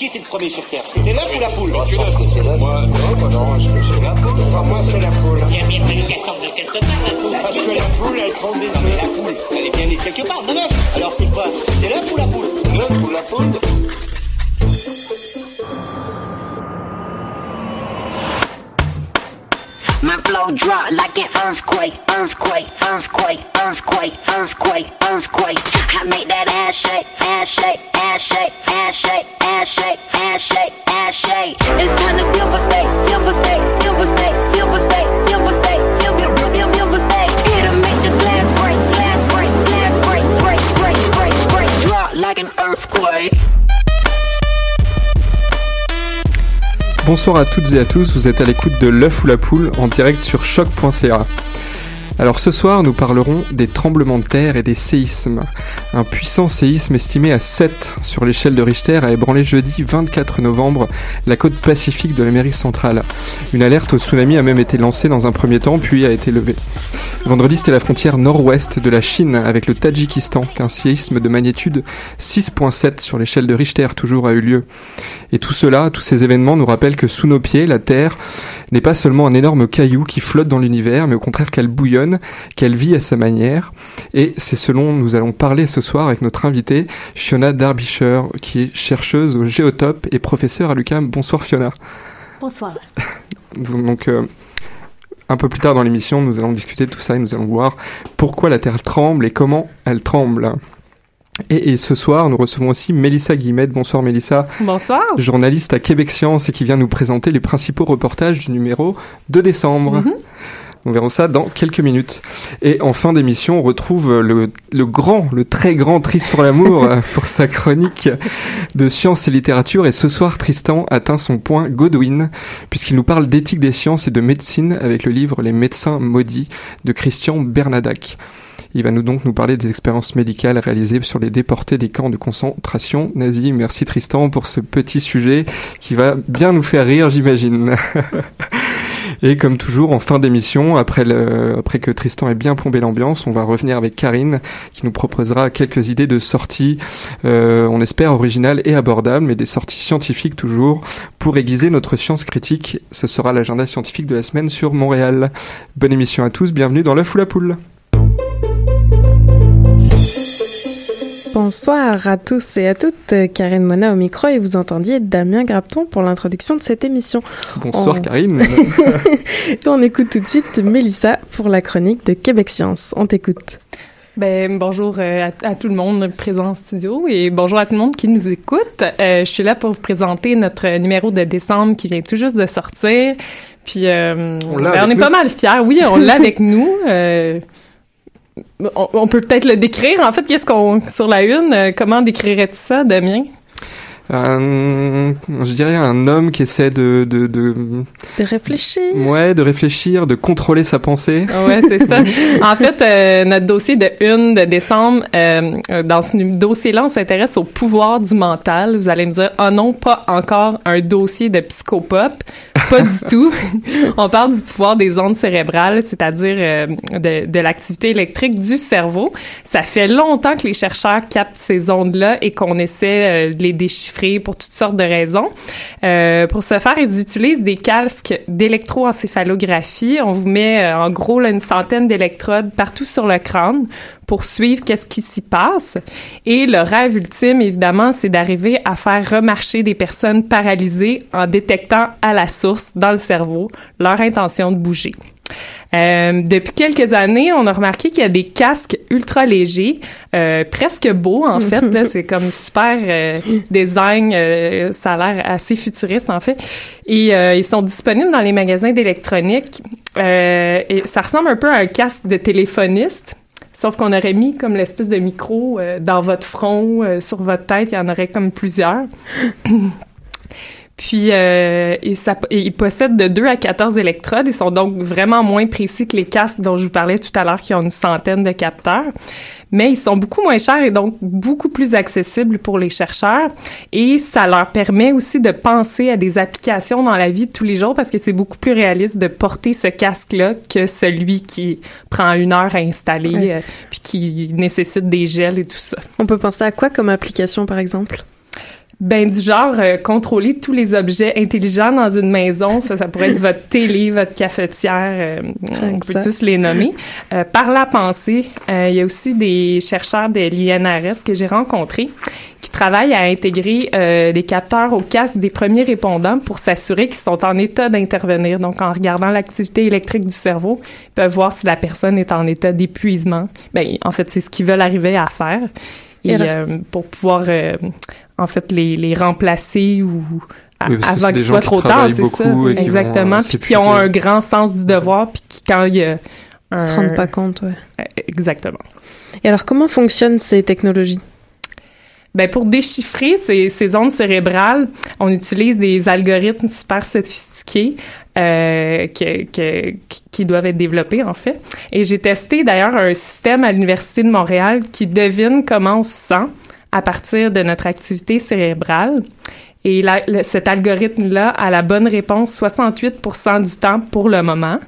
Qui était le premier sur Terre? C'était l'œuf ou la poule? Tu l'œuf. Moi, non, moi non, est-ce que c'est la poule Enfin, moi, c'est la poule. Il y a bien fallu qu'elle sorte de quelque part, la poule. Parce que la poule, elle prend des œufs. La poule, elle est bien née quelque part, de l'œuf. Alors c'est quoi? C'est l'œuf ou la poule? L'œuf ou la poule My flow drop like an earthquake, earthquake, earthquake, earthquake, earthquake, earthquake. I make that ass shake, ass shake, ass shake, ass shake, ass shake, ass shake, ass shake. It's time to devastate, devastate, devastate, devastate, devastate, devastate, devastate. It'll make the glass break, glass break, glass break, break, break, break, break. Drop like an earthquake. Bonsoir à toutes et à tous, vous êtes à l'écoute de l'œuf ou la poule en direct sur choc.ca. Alors ce soir, nous parlerons des tremblements de terre et des séismes. Un puissant séisme estimé à 7 sur l'échelle de Richter a ébranlé jeudi 24 novembre la côte pacifique de l'Amérique centrale. Une alerte au tsunami a même été lancée dans un premier temps, puis a été levée. Vendredi, c'était la frontière nord-ouest de la Chine avec le Tadjikistan qu'un séisme de magnitude 6.7 sur l'échelle de Richter toujours a eu lieu. Et tout cela, tous ces événements nous rappellent que sous nos pieds, la Terre n'est pas seulement un énorme caillou qui flotte dans l'univers, mais au contraire qu'elle bouillonne, qu'elle vit à sa manière. Et c'est ce dont nous allons parler ce soir avec notre invitée, Fiona Derbyshire, qui est chercheuse au Géotope et professeure à l'UQAM. Bonsoir Fiona. Bonsoir. Donc, euh, un peu plus tard dans l'émission, nous allons discuter de tout ça et nous allons voir pourquoi la Terre tremble et comment elle tremble. Et, et, ce soir, nous recevons aussi Mélissa Guillemette. Bonsoir Mélissa. Bonsoir. Journaliste à Québec Science et qui vient nous présenter les principaux reportages du numéro de décembre. Mm -hmm. Nous verrons ça dans quelques minutes. Et en fin d'émission, on retrouve le, le, grand, le très grand Tristan Lamour pour sa chronique de sciences et littérature. Et ce soir, Tristan atteint son point Godwin, puisqu'il nous parle d'éthique des sciences et de médecine avec le livre Les médecins maudits de Christian Bernadac. Il va nous donc nous parler des expériences médicales réalisées sur les déportés des camps de concentration nazis. Merci Tristan pour ce petit sujet qui va bien nous faire rire, j'imagine. Et comme toujours, en fin d'émission, après, après que Tristan ait bien plombé l'ambiance, on va revenir avec Karine qui nous proposera quelques idées de sorties, euh, on espère originales et abordables, mais des sorties scientifiques toujours, pour aiguiser notre science critique. Ce sera l'agenda scientifique de la semaine sur Montréal. Bonne émission à tous, bienvenue dans l'œuf ou la poule. Bonsoir à tous et à toutes. Karine Mona au micro et vous entendiez Damien Grapton pour l'introduction de cette émission. Bonsoir On- Karine. On écoute tout de suite Mélissa pour la chronique de Québec Science. On t'écoute. Ben, bonjour euh, à, à tout le monde présent en studio et bonjour à tout le monde qui nous écoute. Euh, je suis là pour vous présenter notre numéro de décembre qui vient tout juste de sortir. Puis euh, On l'a ben, on est nous. pas mal fiers. Oui, on l'a avec nous. On, on peut peut-être le décrire. En fait, qu'est-ce qu'on sur la une euh, Comment décrirais-tu ça, Damien? Un- je dirais un homme qui essaie de, de, de, De réfléchir. ouais, de réfléchir, de contrôler sa pensée. Ah Ouais, c'est ça. En fait, euh, notre dossier de une de décembre, euh, euh, dans ce dossier-là, on s'intéresse au pouvoir du mental. Vous allez me dire, oh non, pas encore un dossier de psychopop. Pas du tout. on parle du pouvoir des ondes cérébrales, c'est-à-dire euh, de, de l'activité électrique du cerveau. Ça fait longtemps que les chercheurs captent ces ondes-là et qu'on essaie de les déchiffrer pour toutes sortes de raisons. Euh, pour ce faire, ils utilisent des casques d'électroencéphalographie. On vous met euh, en gros une centaine d'électrodes partout sur le crâne pour suivre qu'est-ce qui s'y passe. Et le rêve ultime, évidemment, c'est d'arriver à faire remarcher des personnes paralysées en détectant à la source, dans le cerveau, leur intention de bouger. Euh, depuis quelques années, on a remarqué qu'il y a des casques ultra légers, euh, presque beaux en fait. là, c'est comme super euh, design, euh, ça a l'air assez futuriste en fait. Et euh, ils sont disponibles dans les magasins d'électronique. Euh, et ça ressemble un peu à un casque de téléphoniste. Sauf qu'on aurait mis comme l'espèce de micro euh, dans votre front, euh, sur votre tête, il y en aurait comme plusieurs. Puis, euh, ils possèdent de 2 à 14 électrodes. Ils sont donc vraiment moins précis que les casques dont je vous parlais tout à l'heure, qui ont une centaine de capteurs. Mais ils sont beaucoup moins chers et donc beaucoup plus accessibles pour les chercheurs. Et ça leur permet aussi de penser à des applications dans la vie de tous les jours parce que c'est beaucoup plus réaliste de porter ce casque-là que celui qui prend une heure à installer Ouais. euh, puis qui nécessite des gels et tout ça. On peut penser à quoi comme application, par exemple? Ben du genre euh, contrôler tous les objets intelligents dans une maison, ça ça pourrait être votre télé, votre cafetière, euh, on peut ça. tous les nommer. Euh, par la pensée, euh, il y a aussi des chercheurs de l'INRS que j'ai rencontrés qui travaillent à intégrer euh, des capteurs au casque des premiers répondants pour s'assurer qu'ils sont en état d'intervenir. Donc en regardant l'activité électrique du cerveau, ils peuvent voir si la personne est en état d'épuisement. Ben en fait, c'est ce qu'ils veulent arriver à faire. Et euh, pour pouvoir euh, en fait les, les remplacer ou à- Oui, avant qu'il soit qui trop tard, c'est ça. Exactement. Puis qui ont un grand sens du devoir, puis qui quand il y a un... Ils se rendent pas compte, ouais. Euh, Exactement. Et alors, comment fonctionnent ces technologies? Ben pour déchiffrer ces, ces ondes cérébrales, on utilise des algorithmes super sophistiqués euh, que, que- qui- qui doivent être développés en fait. Et j'ai testé d'ailleurs un système à l'université de Montréal qui devine comment on se sent à partir de notre activité cérébrale. Et là, le- cet algorithme-là a la bonne réponse 68% du temps pour le moment,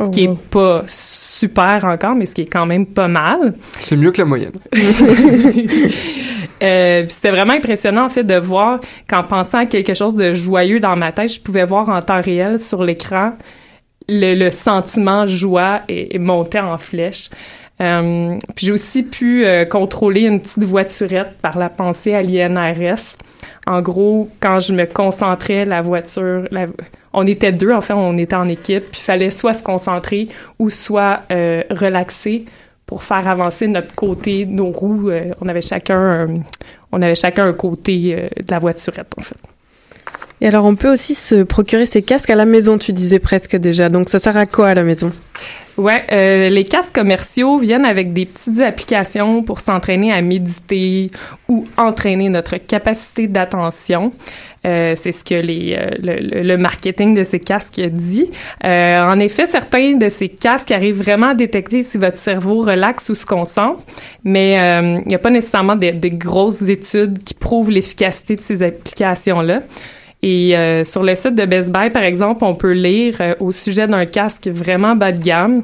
ce Oh, qui est pas super encore, mais ce qui est quand même pas mal. C'est mieux que la moyenne. Euh, c'était vraiment impressionnant en fait de voir qu'en pensant à quelque chose de joyeux dans ma tête, je pouvais voir en temps réel sur l'écran le, le sentiment joie et, et monter en flèche. Euh, puis j'ai aussi pu euh, contrôler une petite voiturette par la pensée à l'INRS. En gros, quand je me concentrais, la voiture, la- on était deux, en fait, on était en équipe, puis il fallait soit se concentrer ou soit euh, relaxer pour faire avancer notre côté, nos roues. euh, on avait chacun, un- on avait chacun un côté euh, de la voiturette, en fait. Et alors, on peut aussi se procurer ces casques à la maison, tu disais presque déjà. Donc, ça sert à quoi à la maison? Ouais, euh, les casques commerciaux viennent avec des petites applications pour s'entraîner à méditer ou entraîner notre capacité d'attention. Euh, c'est ce que les, euh, le, le- marketing de ces casques dit. Euh, en effet, certains de ces casques arrivent vraiment à détecter si votre cerveau relaxe ou se concentre, mais euh, il n'y a pas nécessairement de, de grosses études qui prouvent l'efficacité de ces applications-là. Et euh, sur le site de Best Buy, par exemple, on peut lire euh, au sujet d'un casque vraiment bas de gamme.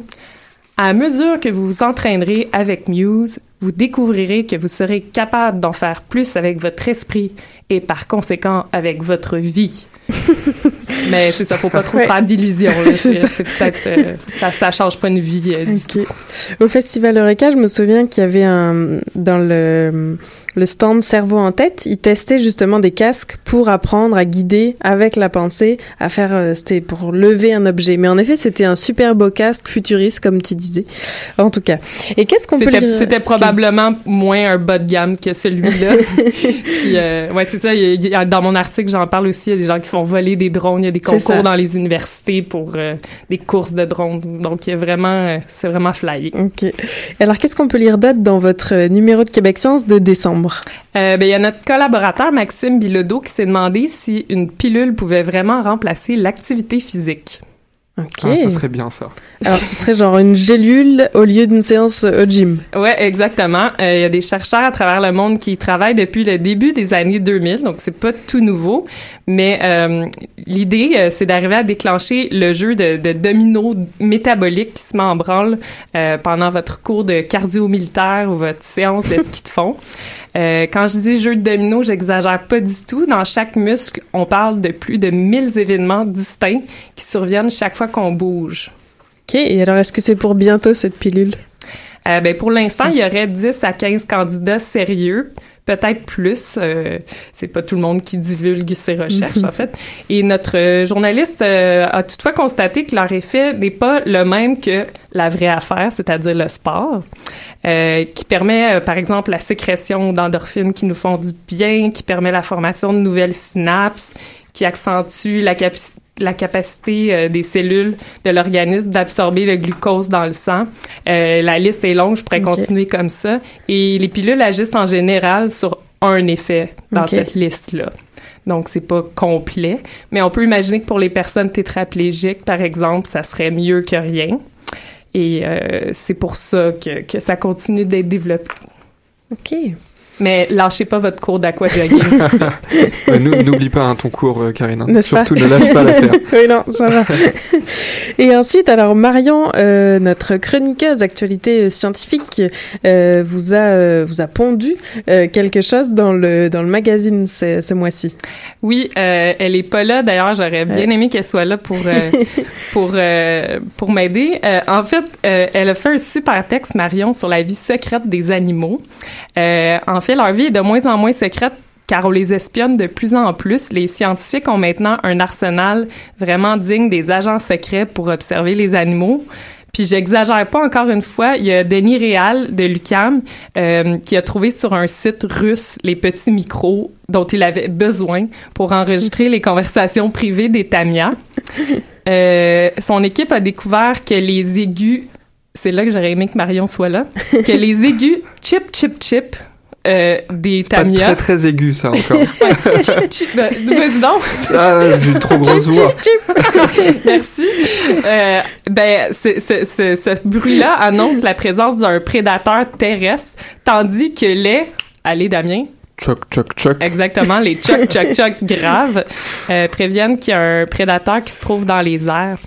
À mesure que vous vous entraînerez avec Muse, vous découvrirez que vous serez capable d'en faire plus avec votre esprit et par conséquent avec votre vie. Mais c'est ça, faut pas trop se faire d'illusions. C'est peut-être euh, ça, ça change pas une vie euh, du tout. Au Festival Eureka, je me souviens qu'il y avait un dans le le stand cerveau en tête, ils testaient justement des casques pour apprendre à guider avec la pensée, à faire euh, c'était pour lever un objet. Mais en effet, c'était un super beau casque futuriste comme tu disais. En tout cas. Et qu'est-ce qu'on peut lire? c'était probablement moins un bas de gamme que celui-là. Puis, euh, ouais, c'est ça. y a- dans mon article, j'en parle aussi. Il y a des gens qui font voler des drones. Il y a des concours dans les universités pour euh, des courses de drones. Donc, il y a vraiment, c'est vraiment flyé. Ok. Alors, qu'est-ce qu'on peut lire d'autre dans votre numéro de Québec Science de décembre? Euh, ben, il y a notre collaborateur Maxime Bilodeau qui s'est demandé si une pilule pouvait vraiment remplacer l'activité physique. Ok. Ah, ça serait bien ça. Alors, ce serait genre une gélule au lieu d'une séance au gym. Ouais, exactement. Euh, Il y a des chercheurs à travers le monde qui travaillent depuis le début des années 2000, donc c'est pas tout nouveau. Mais euh, l'idée, euh, c'est d'arriver à déclencher le jeu de, de domino métabolique qui se met en branle euh, pendant votre cours de cardio militaire ou votre séance de ski de fond. Euh, quand je dis jeu de domino, j'exagère pas du tout. Dans chaque muscle, on parle de plus de 1000 événements distincts qui surviennent chaque fois qu'on bouge. Ok. Et alors, est-ce que c'est pour bientôt cette pilule? Euh, ben, pour l'instant, il y aurait 10 à 15 candidats sérieux. Peut-être plus. Euh, c'est pas tout le monde qui divulgue ses recherches, en fait. Et notre euh, journaliste euh, a toutefois constaté que leur effet n'est pas le même que la vraie affaire, c'est-à-dire le sport, euh, qui permet, euh, par exemple, la sécrétion d'endorphines qui nous font du bien, qui permet la formation de nouvelles synapses, qui accentue la capacité la capacité euh, des cellules de l'organisme d'absorber le glucose dans le sang. Euh, la liste est longue, je pourrais continuer comme ça. Et les pilules agissent en général sur un effet dans cette liste-là. Donc, c'est pas complet. Mais on peut imaginer que pour les personnes tétraplégiques, par exemple, ça serait mieux que rien. Et euh, c'est pour ça que, que ça continue d'être développé. Ok. Mais lâchez pas votre cours d'aquajogging. Euh, N'oublie pas hein, ton cours, euh, Karina. N'est-ce pas? Surtout ne lâche pas l'affaire. oui, non, ça va. Et ensuite, alors Marion, euh, notre chroniqueuse actualité scientifique, euh, vous a euh, vous a pondu euh, quelque chose dans le dans le magazine ce, ce mois-ci. Oui, euh, elle est pas là. D'ailleurs, j'aurais bien aimé qu'elle soit là pour euh, pour euh, pour m'aider. Euh, en fait, euh, elle a fait un super texte Marion sur la vie secrète des animaux. Euh, en fait, leur vie est de moins en moins secrète car on les espionne de plus en plus. Les scientifiques ont maintenant un arsenal vraiment digne des agents secrets pour observer les animaux. Puis j'exagère pas encore une fois, il y a Denis Réal de l'UQAM euh, qui a trouvé sur un site russe les petits micros dont il avait besoin pour enregistrer les conversations privées des tamias. Euh, son équipe a découvert que les aigus, c'est là que j'aurais aimé que Marion soit là, que les aigus chip chip chip euh, des Pas tamias. très très aigu ça encore. chip chip, ben, vas-y donc. ah, j'ai une trop grosse voix. Merci. Euh, ben, ce, ce, ce, ce bruit-là annonce la présence d'un prédateur terrestre, tandis que les... Allez, Damien. Choc choc choc. Exactement, les choc choc choc graves euh, préviennent qu'il y a un prédateur qui se trouve dans les airs.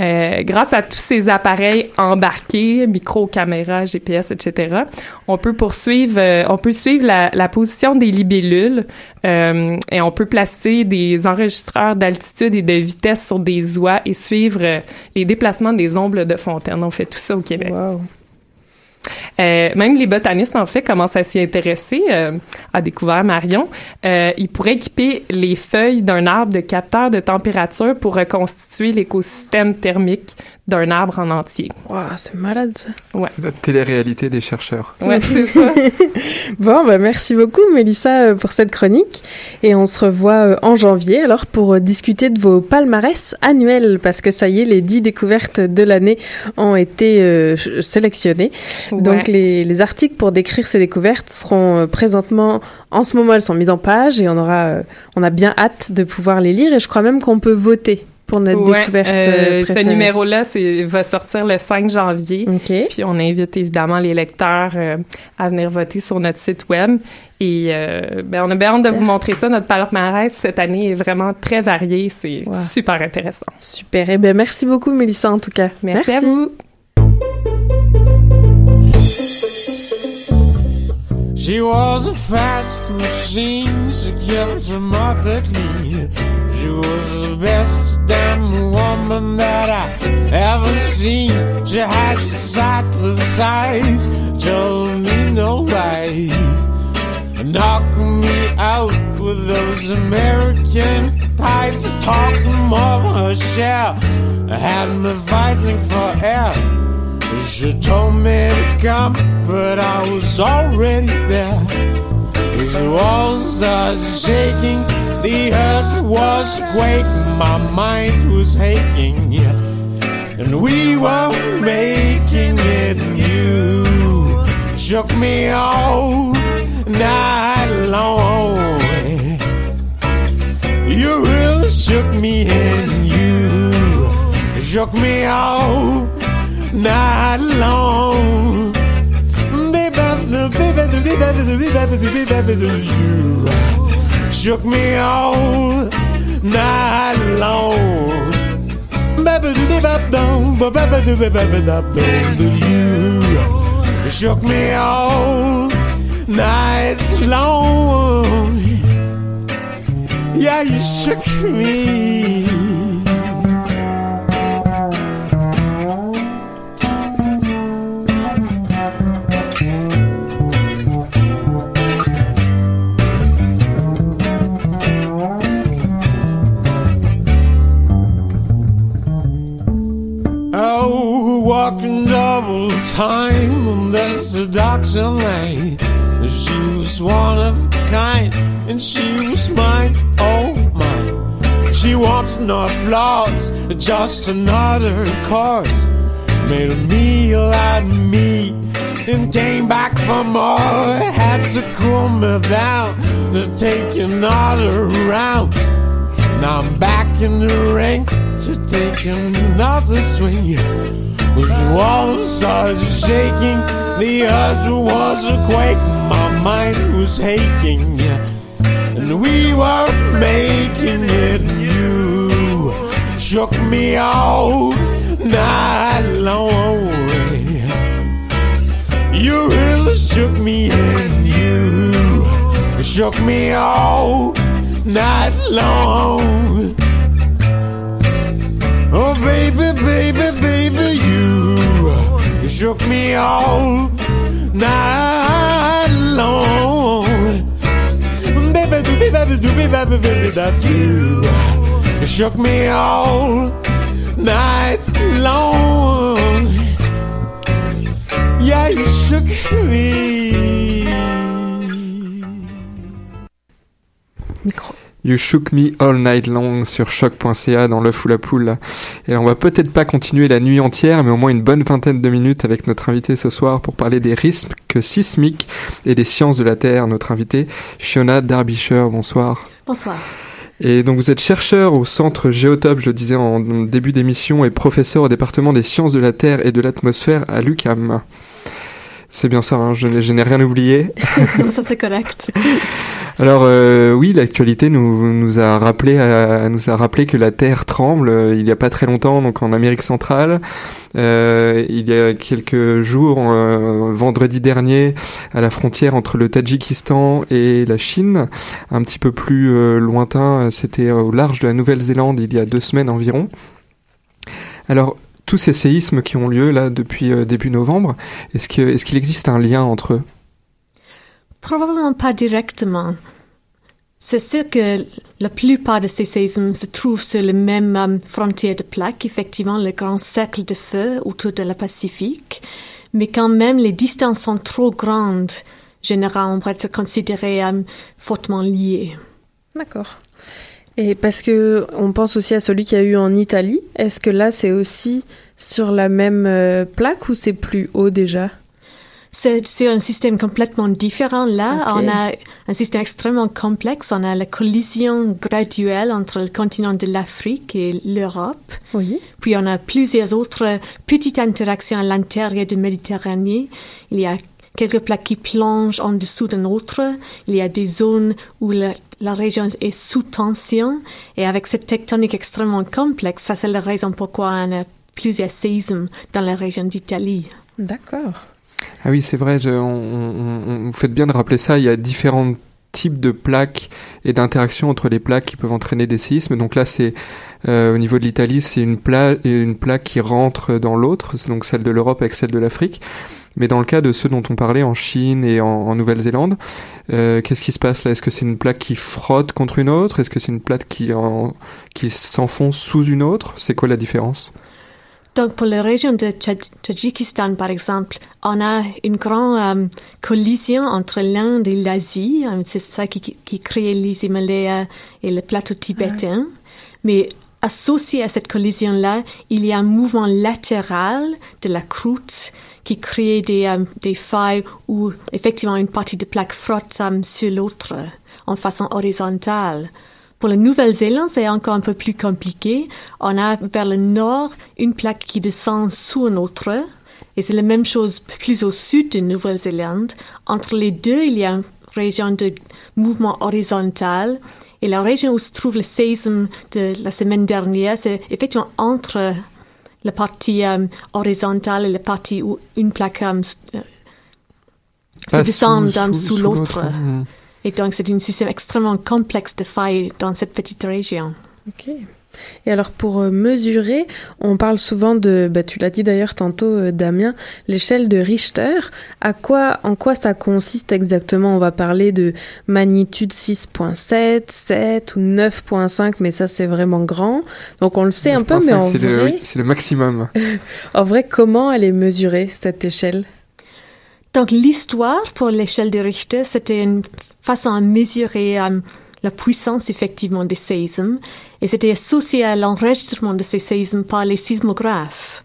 Euh, grâce à tous ces appareils embarqués, micro, caméra, GPS, etc., on peut poursuivre, euh, on peut suivre la, position des libellules euh, et on peut placer des enregistreurs d'altitude et de vitesse sur des oies et suivre euh, les déplacements des ombres de fontaine. On fait tout ça au Québec. Euh, même les botanistes, en fait, commencent à s'y intéresser, euh, a découvert Marion. Euh, ils pourraient équiper les feuilles d'un arbre de capteurs de température pour reconstituer l'écosystème thermique d'un arbre en entier. Wow, c'est malade ça. Ouais. La télé-réalité des chercheurs. Ouais, c'est ça. Bon, bah merci beaucoup Mélissa euh, pour cette chronique et on se revoit euh, en janvier alors pour euh, discuter de vos palmarès annuels parce que ça y est, les dix découvertes de l'année ont été euh, sélectionnées. Ouais. Donc les, les articles pour décrire ces découvertes seront présentement, en ce moment elles sont mises en page et on aura, euh, on a bien hâte de pouvoir les lire et je crois même qu'on peut voter pour notre Ouais, découverte euh, euh, ce numéro-là c'est- va sortir le 5 janvier. Puis on invite évidemment les lecteurs euh, à venir voter sur notre site web. Et euh, ben, on a bien hâte de vous montrer ça. Notre palmarès cette année est vraiment très varié. C'est Wow. super intéressant. Super. Eh ben merci beaucoup Mélissa en tout cas. Merci à vous. She was a fast machine, she kept her markedly. She was the best damn woman that I ever seen. She had sightless eyes, told me no lies. Knocking me out with those American ties, talking than her. I had me fighting for air. She told me to come, but I was already there. The walls are shaking, the earth was quaking, my mind was aching. And we were making it, you shook me all night long. You really shook me, and you shook me all night long. Baby, baby, baby, baby, baby, baby, baby, you shook me all night long. You shook me all night long. Yeah, you shook me. Time on the seduction lane. She was one of a kind, and she was mine, oh mine. She wanted no applause, just another chorus. Made a meal out of me, and came back for more. Had to cool me down to take another round. Now I'm back in the ring to take another swing. With the walls started shaking, the earth was a quake, my mind was aching, yeah. And we were making it, and you shook me all night long. You really shook me, and you shook me all night long. Oh, baby, baby, baby, shook me all night long. Baby, do baby, do baby, baby, baby, that you shook me all night long. Yeah, you shook me. Micro. You Shook Me All Night Long sur choc.ca dans l'œuf ou la poule. Et on va peut-être pas continuer la nuit entière, mais au moins une bonne vingtaine de minutes avec notre invité ce soir pour parler des risques sismiques et des sciences de la Terre. Notre invité, Fiona Derbyshire, bonsoir. Bonsoir. Et donc vous êtes chercheur au centre Géotope, je disais en début d'émission, et professeur au département des sciences de la Terre et de l'atmosphère à l'UCAM. C'est bien ça, hein, je, n'ai- rien oublié. Donc ça c'est correct. Alors euh, oui, l'actualité nous, nous a rappelé euh, nous a rappelé que la Terre tremble euh, il y a pas très longtemps, donc en Amérique centrale. Il y a quelques jours, vendredi dernier, à la frontière entre le Tadjikistan et la Chine, un petit peu plus lointain, c'était au large de la Nouvelle-Zélande il y a deux semaines environ. Alors tous ces séismes qui ont lieu là depuis début novembre, est-ce qu'il existe un lien entre eux? Probablement pas directement. C'est sûr que la plupart de ces séismes se trouvent sur les mêmes euh, frontières de plaques, effectivement, le grand cercle de feu autour de la Pacifique. Mais quand même, les distances sont trop grandes. Généralement, pourrait être considérés euh, fortement liés. D'accord. Et parce que on pense aussi à celui qu'il y a eu en Italie, est-ce que là c'est aussi sur la même euh, plaque ou c'est plus haut déjà? C'est un système complètement différent. Là, on a un système extrêmement complexe. On a la collision graduelle entre le continent de l'Afrique et l'Europe. Oui. Puis on a plusieurs autres petites interactions à l'intérieur de Méditerranée. Il y a quelques plaques qui plongent en dessous d'un autre. Il y a des zones où la, la région est sous tension. Et avec cette tectonique extrêmement complexe, ça c'est la raison pourquoi on a plusieurs séismes dans la région d'Italie. D'accord. Ah oui, c'est vrai, je- vous faites bien de rappeler ça, il y a différentes types de plaques et d'interactions entre les plaques qui peuvent entraîner des séismes. Donc là, c'est euh, au niveau de l'Italie, c'est une, une plaque qui rentre dans l'autre, donc celle de l'Europe avec celle de l'Afrique. Mais dans le cas de ceux dont on parlait en Chine et en, Nouvelle-Zélande, euh, qu'est-ce qui se passe là? Est-ce que c'est une plaque qui frotte contre une autre? Est-ce que c'est une plaque qui, qui s'enfonce sous une autre? C'est quoi la différence? Donc, pour la région de Tadjikistan, par exemple, on a une grande euh, collision entre l'Inde et l'Asie. Euh, C'est ça qui, crée les Himalayas et le plateau tibétain. Mais associé à cette collision-là, il y a un mouvement latéral de la croûte qui crée des, euh, des failles où effectivement une partie de plaque frotte euh, sur l'autre en façon horizontale. Pour la Nouvelle-Zélande, c'est encore un peu plus compliqué. On a vers le nord une plaque qui descend sous une autre. Et c'est la même chose plus au sud de Nouvelle-Zélande. Entre les deux, il y a une région de mouvement horizontal. Et la région où se trouve le séisme de la semaine dernière, c'est effectivement entre la partie euh, horizontale et la partie où une plaque euh, se descend sous- sous- sous, sous l'autre. Et donc, c'est un système extrêmement complexe de failles dans cette petite région. Ok. Et alors pour euh, mesurer, on parle souvent de, bah, tu l'as dit d'ailleurs tantôt euh, Damien, l'échelle de Richter. À quoi, en quoi ça consiste exactement? On va parler de magnitude 6.7, 7 ou 9.5, mais ça c'est vraiment grand. Donc on le sait un peu, mais 9.5, en le, vrai, oui, c'est le maximum. en vrai, comment elle est mesurée cette échelle? Donc, l'histoire pour l'échelle de Richter, c'était une façon à mesurer euh, la puissance effectivement des séismes. Et c'était associé à l'enregistrement de ces séismes par les sismographes.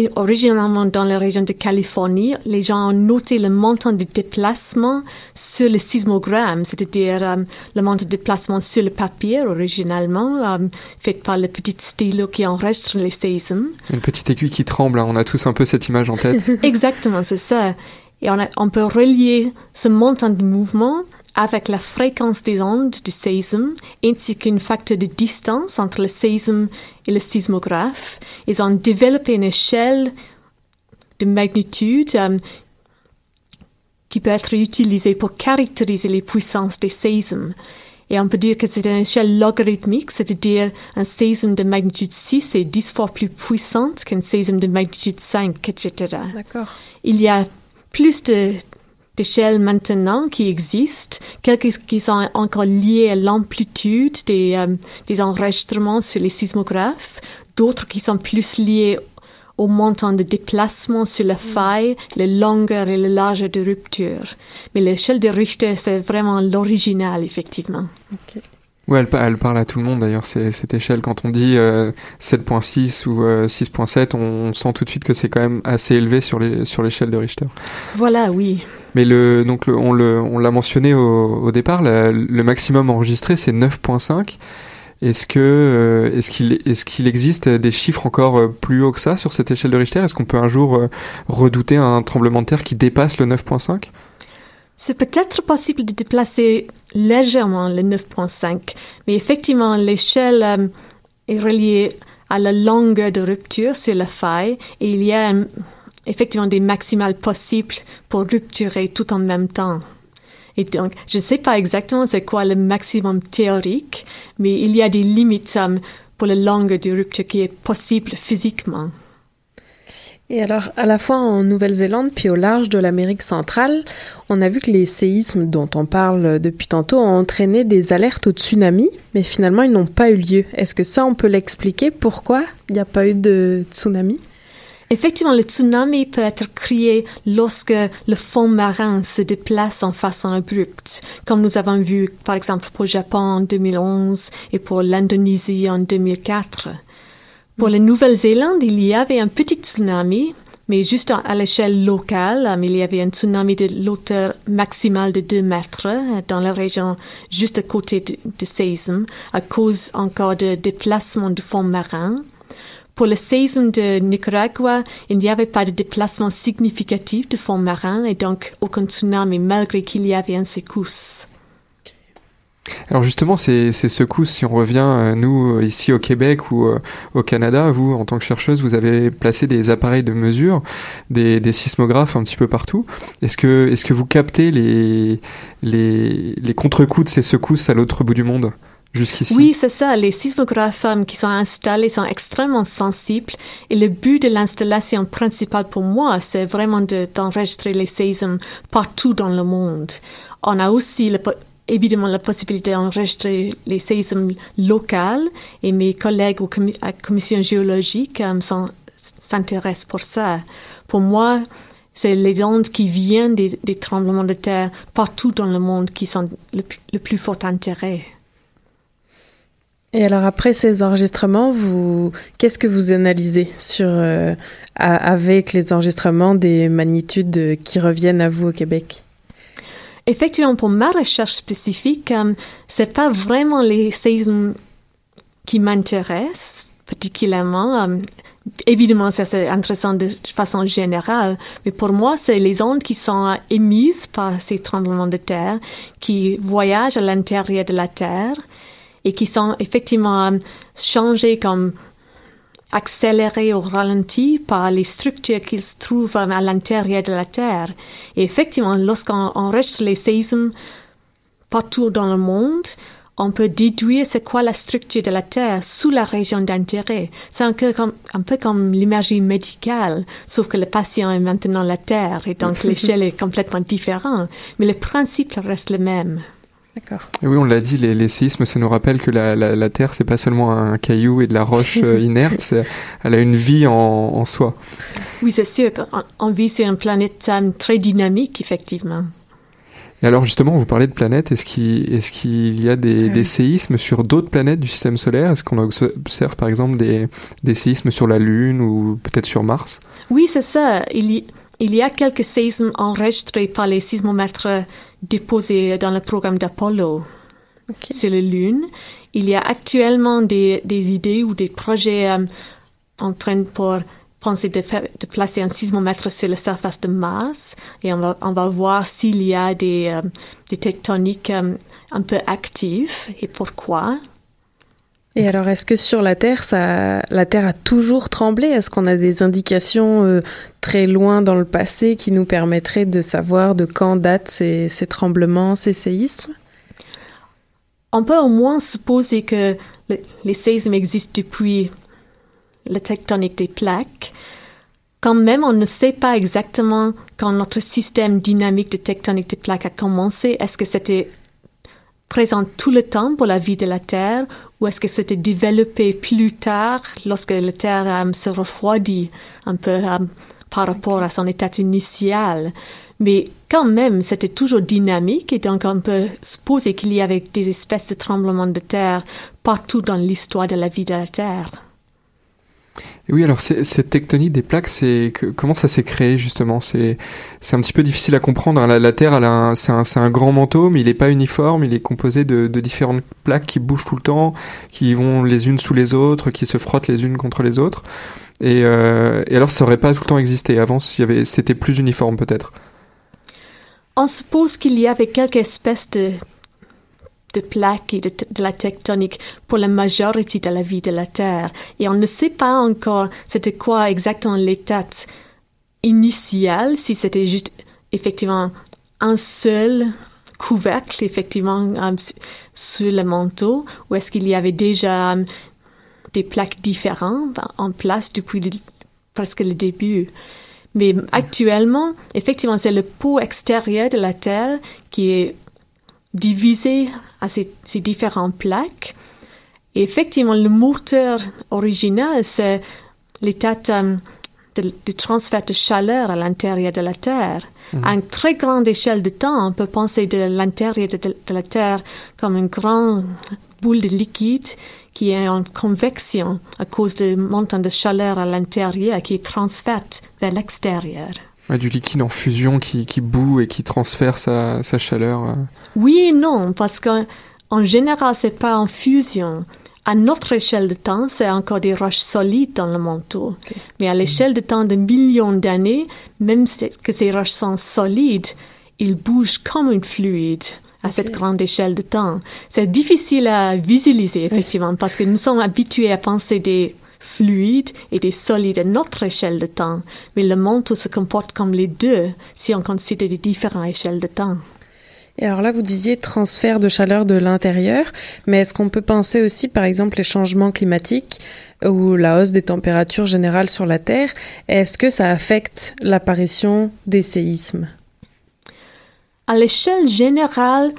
Et originalement, dans la région de Californie, les gens ont noté le montant de déplacement sur le sismogramme, c'est-à-dire euh, le montant de déplacement sur le papier originalement, euh, fait par le petit stylo qui enregistre les séismes. Une petite aiguille qui tremble, hein. on a tous un peu cette image en tête. Exactement, c'est ça. Et on, a- on peut relier ce montant de mouvement avec la fréquence des ondes du séisme, ainsi qu'un facteur de distance entre le séisme et le sismographe. Ils ont développé une échelle de magnitude euh, qui peut être utilisée pour caractériser les puissances des séismes. Et on peut dire que c'est une échelle logarithmique, c'est-à-dire un séisme de magnitude 6 est 10 fois plus puissante qu'un séisme de magnitude 5, etc. D'accord. Il y a plus de d'échelles maintenant qui existent, quelques qui sont encore liées à l'amplitude des, euh, des enregistrements sur les sismographes, d'autres qui sont plus liées au montant de déplacement sur la faille, les longueurs et la largeur de rupture. Mais l'échelle de Richter, c'est vraiment l'original, effectivement. Ouais, elle, pa- elle parle à tout le monde d'ailleurs, cette échelle. Quand on dit euh, 7.6 ou euh, 6.7, on, sent tout de suite que c'est quand même assez élevé sur les sur l'échelle de Richter. Voilà, oui. Mais le donc on le on l'a mentionné au, départ, le maximum enregistré c'est 9.5. Est-ce que euh, est-ce qu'il est-ce qu'il existe des chiffres encore euh, plus hauts que ça sur cette échelle de Richter? Est-ce qu'on peut un jour euh, redouter un tremblement de terre qui dépasse le 9.5 C'est peut-être possible de déplacer légèrement le 9.5, mais effectivement, l'échelle est reliée à la longueur de rupture sur la faille et il y a euh, effectivement des maximales possibles pour rupturer tout en même temps. Et donc, je ne sais pas exactement c'est quoi le maximum théorique, mais il y a des limites euh, pour la longueur de rupture qui est possible physiquement. Et alors, à la fois en Nouvelle-Zélande puis au large de l'Amérique centrale, on a vu que les séismes dont on parle depuis tantôt ont entraîné des alertes au tsunami, mais finalement ils n'ont pas eu lieu. Est-ce que ça, on peut l'expliquer? Pourquoi il n'y a pas eu de tsunami? Effectivement, le tsunami peut être créé lorsque le fond marin se déplace en façon abrupte, comme nous avons vu par exemple pour le Japon en 2011 et pour l'Indonésie en 2004. Pour la Nouvelle-Zélande, il y avait un petit tsunami, mais juste à l'échelle locale, il y avait un tsunami de l'auteur maximale de 2 mètres euh, dans la région juste à côté de, de séisme, à cause encore de déplacement du fond marin. Pour le séisme de Nicaragua, il n'y avait pas de déplacement significatif de fond marin et donc aucun tsunami malgré qu'il y avait une secousse. Alors justement, ces, secousses, si on revient, euh, nous, ici au Québec ou euh, au Canada, vous, en tant que chercheuse, vous avez placé des appareils de mesure, des, sismographes un petit peu partout. Est-ce que, est-ce que vous captez les, les, les contre-coups de ces secousses à l'autre bout du monde? Oui, c'est ça. Les sismographes euh, qui sont installés sont extrêmement sensibles. Et le but de l'installation principale pour moi, c'est vraiment de- d'enregistrer les séismes partout dans le monde. On a aussi évidemment la possibilité d'enregistrer les séismes locaux et mes collègues au à la commission géologique euh, s'intéressent pour ça. Pour moi, c'est les ondes qui viennent des, tremblements de terre partout dans le monde qui sont le plus fort intérêt. Et alors après ces enregistrements, vous qu'est-ce que vous analysez euh, avec les enregistrements des magnitudes euh, qui reviennent à vous au Québec? Effectivement, pour ma recherche spécifique, euh, c'est pas vraiment les séismes qui m'intéressent particulièrement. Euh, évidemment, c'est intéressant de façon générale, mais pour moi, c'est les ondes qui sont émises par ces tremblements de terre, qui voyagent à l'intérieur de la Terre et qui sont effectivement euh, changées comme accélérées au ralenti par les structures qui se trouvent à l'intérieur de la Terre. Et effectivement, lorsqu'on enregistre les séismes partout dans le monde, on peut déduire c'est quoi la structure de la Terre sous la région d'intérêt. C'est un peu comme, un peu comme l'imagerie médicale, sauf que le patient est maintenant la Terre et donc l'échelle est complètement différente. Mais le principe reste le même. D'accord. Oui, on l'a dit, les, les séismes, ça nous rappelle que la, la, la Terre, c'est pas seulement un caillou et de la roche euh, inerte, elle a une vie en, en soi. Oui, c'est sûr qu'on on vit sur une planète très dynamique, effectivement. Et alors justement, vous parlez de planètes, est-ce qu'il est qu'il y a des, des séismes sur d'autres planètes du système solaire? Est-ce qu'on observe par exemple des, des séismes sur la Lune ou peut-être sur Mars? Oui, c'est ça. Il y, il y a quelques séismes enregistrés par les sismomètres déposés dans le programme d'Apollo sur la Lune. Il y a actuellement des, des idées ou des projets euh, en train pour penser de, faire- de placer un sismomètre sur la surface de Mars et on va, on va voir s'il y a des, euh, des tectoniques euh, un peu actives et pourquoi. Et alors, est-ce que sur la Terre, la Terre a toujours tremblé? Est-ce qu'on a des indications euh, très loin dans le passé qui nous permettraient de savoir de quand datent ces, tremblements, ces séismes? On peut au moins supposer que le- les séismes existent depuis la tectonique des plaques. Quand même, on ne sait pas exactement quand notre système dynamique de tectonique des plaques a commencé. Est-ce que c'était présent tout le temps pour la vie de la Terre ou est-ce que c'était développé plus tard lorsque la Terre se refroidit un peu euh, par rapport à son état initial? Mais quand même, c'était toujours dynamique et donc on peut supposer qu'il y avait des espèces de tremblements de terre partout dans l'histoire de la vie de la Terre. Oui, alors cette tectonique des plaques, comment ça s'est créé justement? C'est un petit peu difficile à comprendre. hein. La, Terre, c'est un, grand manteau, mais il n'est pas uniforme. Il est composé de, différentes plaques qui bougent tout le temps, qui vont les unes sous les autres, qui se frottent les unes contre les autres. Et, euh, alors, ça aurait pas tout le temps existé. Avant, c'était plus uniforme peut-être. On suppose qu'il y avait quelques espèces de, de plaques et de, la tectonique pour la majorité de la vie de la Terre. Et on ne sait pas encore c'était quoi exactement l'état initial, si c'était juste effectivement un seul couvercle, effectivement, euh, sur le manteau, ou est-ce qu'il y avait déjà euh, des plaques différentes en place depuis presque le début. Mais actuellement, effectivement, c'est le pot extérieur de la Terre qui est divisé à ces, ces différentes plaques. Et effectivement, le moteur original, c'est l'état euh, de, de transfert de chaleur à l'intérieur de la Terre. À une très grande échelle de temps, on peut penser de l'intérieur de, de la Terre comme une grande boule de liquide qui est en convection à cause de montant de chaleur à l'intérieur qui est transférée vers l'extérieur. Ouais, du liquide en fusion qui, qui bout et qui transfère sa, sa chaleur. Oui et non, parce qu'en en général, c'est pas en fusion. À notre échelle de temps, c'est encore des roches solides dans le manteau. Mais à l'échelle de temps de millions d'années, même que ces roches sont solides, ils bougent comme un fluide à cette grande échelle de temps. C'est difficile à visualiser, effectivement, parce que nous sommes habitués à penser des fluides et des solides à notre échelle de temps, mais le manteau se comporte comme les deux si on considère les différentes échelles de temps. Et alors là, vous disiez transfert de chaleur de l'intérieur, mais est-ce qu'on peut penser aussi, par exemple, les changements climatiques ou la hausse des températures générales sur la Terre Est-ce que ça affecte l'apparition des séismes? À l'échelle générale,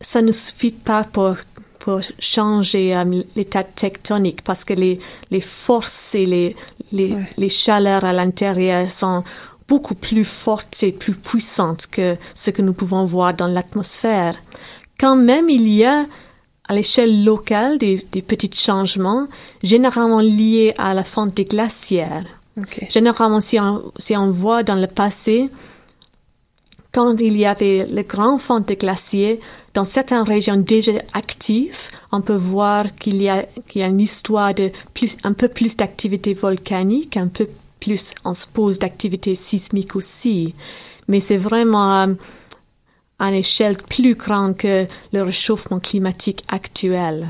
ça ne suffit pas pour, pour changer euh, l'état tectonique parce que les, les forces et les, les, les chaleurs à l'intérieur sont beaucoup plus fortes et plus puissantes que ce que nous pouvons voir dans l'atmosphère. Quand même, il y a à l'échelle locale des, des, petits changements, généralement liés à la fonte des glacières. Okay. Généralement, si on, si on voit dans le passé, quand il y avait le grand fond des glaciers, dans certaines régions déjà actives, on peut voir qu'il y a, qu'il y a une histoire de plus, un peu plus d'activité volcanique, un peu plus, on se pose d'activité sismique aussi. Mais c'est vraiment euh, à une échelle plus grande que le réchauffement climatique actuel.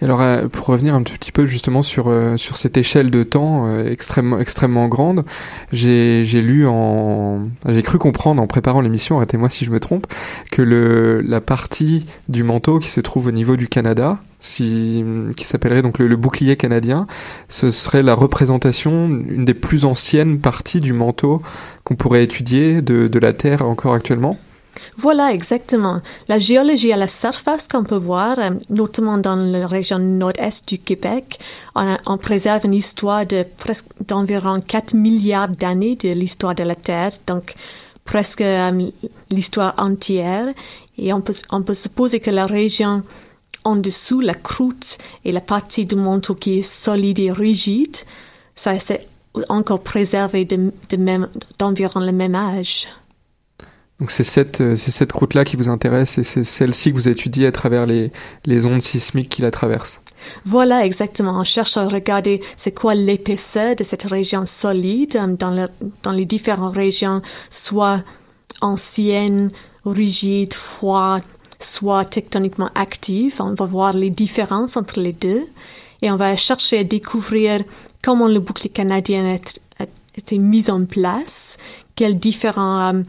Alors, euh, pour revenir un petit peu justement sur euh, sur cette échelle de temps euh, extrêmement extrêmement grande, j'ai j'ai lu en j'ai cru comprendre en préparant l'émission, arrêtez-moi si je me trompe, que le la partie du manteau qui se trouve au niveau du Canada, si qui s'appellerait donc le, le, bouclier canadien, ce serait la représentation une des plus anciennes parties du manteau qu'on pourrait étudier de de la Terre encore actuellement. Voilà, exactement. La géologie à la surface qu'on peut voir, euh, notamment dans la région nord-est du Québec, on, préserve une histoire de presque d'environ 4 milliards d'années de l'histoire de la Terre, donc presque um, l'histoire entière. Et on peut, on peut supposer que la région en dessous, la croûte et la partie du manteau qui est solide et rigide, ça c'est encore préservé de, de même, d'environ le même âge. Donc c'est cette, c'est cette croûte-là qui vous intéresse et c'est celle-ci que vous étudiez à travers les, les ondes sismiques qui la traversent. Voilà, exactement. On cherche à regarder c'est quoi l'épaisseur de cette région solide dans, le, dans les différentes régions, soit anciennes, rigides, froides, soit tectoniquement actives. On va voir les différences entre les deux et on va chercher à découvrir comment le bouclier canadien a, a été mis en place, quels différents euh,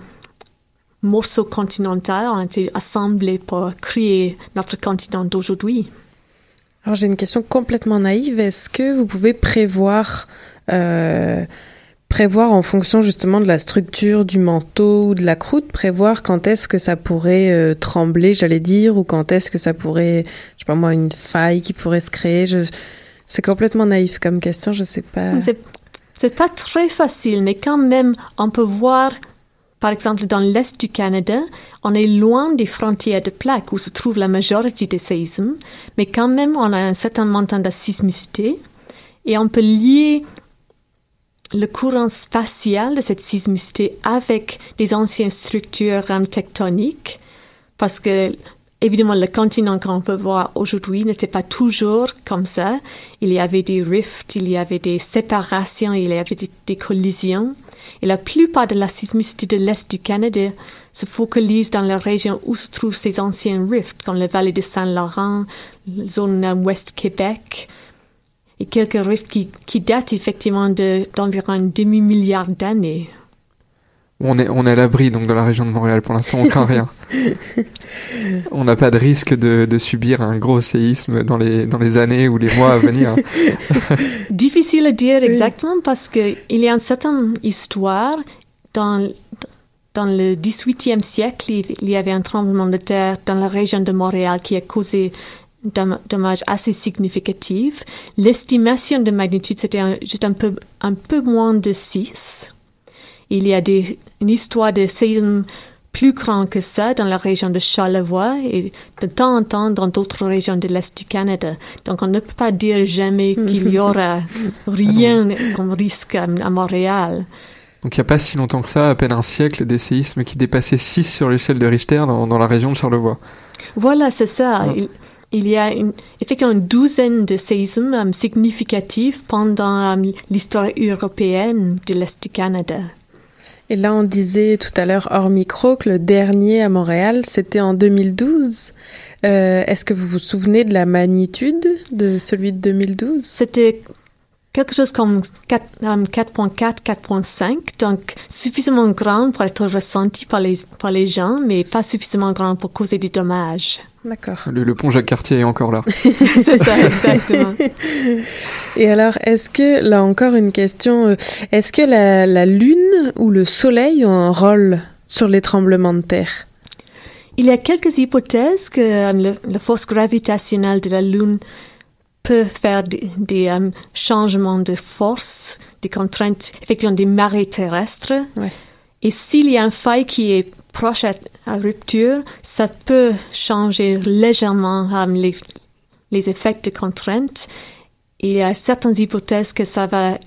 morceaux continentaux ont été assemblés pour créer notre continent d'aujourd'hui. Alors j'ai une question complètement naïve. Est-ce que vous pouvez prévoir euh, prévoir en fonction justement de la structure du manteau ou de la croûte, prévoir quand est-ce que ça pourrait euh, trembler, j'allais dire, ou quand est-ce que ça pourrait, je sais pas moi, une faille qui pourrait se créer? Je... C'est complètement naïf comme question, je sais pas. C'est pas très facile, mais quand même, on peut voir par exemple, dans l'Est du Canada, on est loin des frontières de plaques où se trouve la majorité des séismes, mais quand même, on a un certain montant de sismicité et on peut lier le courant spatial de cette sismicité avec des anciennes structures tectoniques parce que Évidemment, le continent qu'on peut voir aujourd'hui n'était pas toujours comme ça. Il y avait des rifts, il y avait des séparations, il y avait des, des collisions. Et la plupart de la sismicité de l'Est du Canada se focalise dans la région où se trouvent ces anciens rifts, comme la vallée de Saint-Laurent, la zone ouest Québec, et quelques rifts qui, datent effectivement d'environ un demi-milliard d'années. On est, on est à l'abri donc dans la région de Montréal pour l'instant, on craint rien. on n'a pas de risque de, de, subir un gros séisme dans les, dans les années ou les mois à venir. Difficile à dire exactement parce qu'il y a une certaine histoire dans, dans le 18e siècle, il y avait un tremblement de terre dans la région de Montréal qui a causé dommages assez significatifs. L'estimation de magnitude, c'était juste un peu, un peu moins de 6 il y a des, une histoire de séisme plus grand que ça dans la région de Charlevoix et de temps en temps dans d'autres régions de l'Est du Canada. Donc on ne peut pas dire jamais qu'il y aura rien comme risque à, à Montréal. Donc il n'y a pas si longtemps que ça, à peine un siècle, des séismes qui dépassaient 6 sur l'échelle de Richter dans, dans, la région de Charlevoix. Voilà, c'est ça. Ah. Il, il, y a une, effectivement une douzaine de séismes um, significatifs pendant um, l'histoire européenne de l'Est du Canada. Et là, on disait tout à l'heure hors micro que le dernier à Montréal, c'était en 2012. Euh, Est-ce que vous vous souvenez de la magnitude de celui de 2012 C'était quelque chose comme 4, euh, 4.4, 4.5, donc suffisamment grand pour être ressenti par les, par les gens, mais pas suffisamment grand pour causer des dommages. D'accord. Le, le pont Jacques Cartier est encore là. C'est ça, exactement. Et alors, est-ce que, là encore une question, euh, est-ce que la, la Lune ou le Soleil ont un rôle sur les tremblements de terre? Il y a quelques hypothèses que euh, le- la force gravitationnelle de la Lune peut faire des, des, euh, changements de force, des contraintes, effectivement des marées terrestres. Et s'il y a un faille qui est proche à, à rupture, ça peut changer légèrement euh, les, les effets de contraintes. Il y a certaines hypothèses que ça va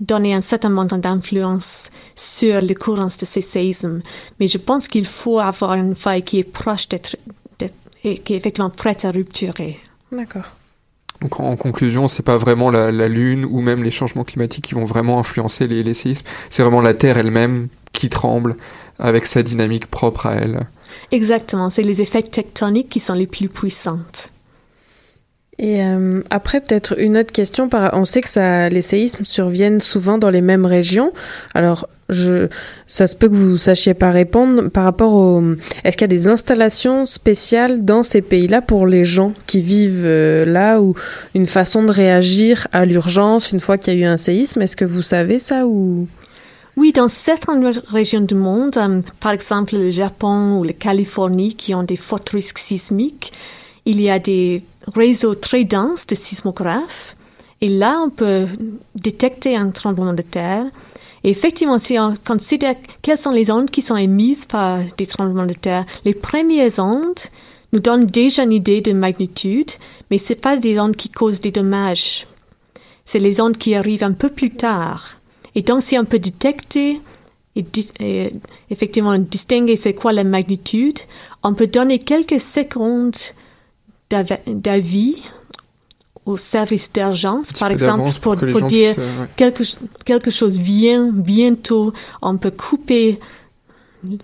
donner un certain montant d'influence sur l'occurrence de ces séismes. Mais je pense qu'il faut avoir une faille qui est proche d'être, d'être- et qui est effectivement prête à rupturer. D'accord. Donc en conclusion, c'est pas vraiment la, la Lune ou même les changements climatiques qui vont vraiment influencer les, les séismes. C'est vraiment la Terre elle-même qui tremble avec sa dynamique propre à elle. Exactement, c'est les effets tectoniques qui sont les plus puissantes. Et euh, après, peut-être une autre question. Par... On sait que ça, les séismes surviennent souvent dans les mêmes régions. Alors, je, ça se peut que vous sachiez pas répondre par rapport au. Est-ce qu'il y a des installations spéciales dans ces pays-là pour les gens qui vivent euh, là ou une façon de réagir à l'urgence une fois qu'il y a eu un séisme? Est-ce que vous savez ça ou? Oui, dans certaines régions du monde, euh, par exemple le Japon ou la Californie, qui ont des forts risques sismiques, il y a des réseaux très denses de sismographes. Et là, on peut détecter un tremblement de terre. Et effectivement, si on considère quelles sont les ondes qui sont émises par des tremblements de terre, les premières ondes nous donnent déjà une idée de magnitude, mais c'est pas des ondes qui causent des dommages. C'est les ondes qui arrivent un peu plus tard. Et donc, si on peut détecter et, di- et effectivement distinguer c'est quoi la magnitude, on peut donner quelques secondes d'av- d'avis au service d'urgence, par exemple, pour, dire puissent, euh, ouais. quelque, quelque chose vient bientôt, on peut couper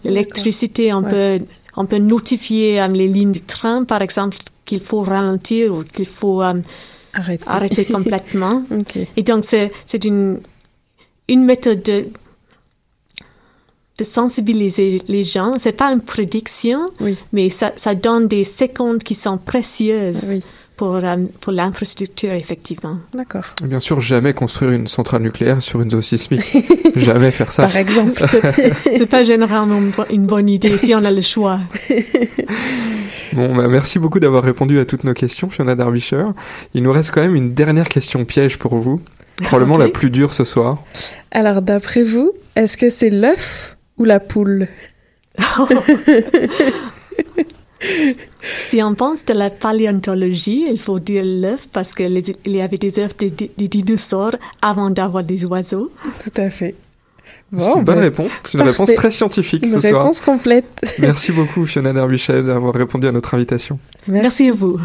l'électricité, on Ouais. peut on peut notifier euh, les lignes de train, par exemple, qu'il faut ralentir ou qu'il faut euh, arrêter, arrêter complètement. Et donc, c'est c'est une, une méthode de, de sensibiliser les gens. C'est pas une prédiction, mais ça, ça donne des secondes qui sont précieuses pour, euh, pour l'infrastructure, effectivement. D'accord. Et Bien sûr, jamais construire une centrale nucléaire sur une zone sismique. jamais faire ça. Par exemple. C'est pas généralement une bonne idée si on a le choix. Bon, bah, merci beaucoup d'avoir répondu à toutes nos questions, Fiona Derbyshire. Il nous reste quand même une dernière question piège pour vous. Probablement la plus dure ce soir. Alors, d'après vous, est-ce que c'est l'œuf ou la poule Si on pense de la paléontologie, il faut dire l'œuf parce qu'il y avait des œufs de, de- de dinosaures avant d'avoir des oiseaux. Tout à fait. C'est une bonne réponse. C'est une réponse très scientifique Une ce soir. réponse complète. Merci beaucoup, Fiona Derbyshire, d'avoir répondu à notre invitation. Merci à vous.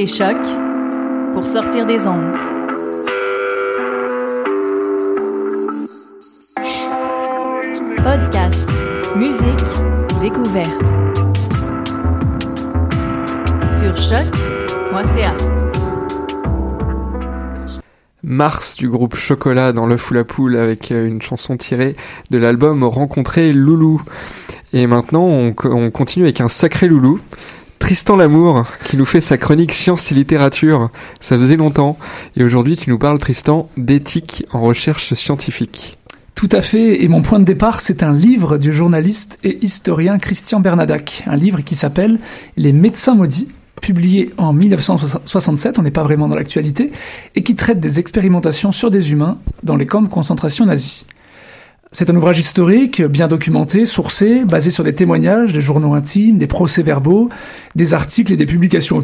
Écoutez Choc pour sortir des ondes. Podcast, musique, découverte. Sur choc.ca. Mars du groupe Chocolat dans l'œuf ou la poule avec euh, une chanson tirée de l'album Rencontrer Loulou. Et maintenant on, on continue avec un sacré loulou. Tristan Lamour, qui nous fait sa chronique sciences et littérature. Ça faisait longtemps. Et aujourd'hui, tu nous parles, Tristan, d'éthique en recherche scientifique. Tout à fait, et mon point de départ, c'est un livre du journaliste et historien Christian Bernadac, un livre qui s'appelle Les médecins maudits, publié en 1967, on n'est pas vraiment dans l'actualité, et qui traite des expérimentations sur des humains dans les camps de concentration nazis. C'est un ouvrage historique, bien documenté, sourcé, basé sur des témoignages, des journaux intimes, des procès-verbaux, des articles et des publications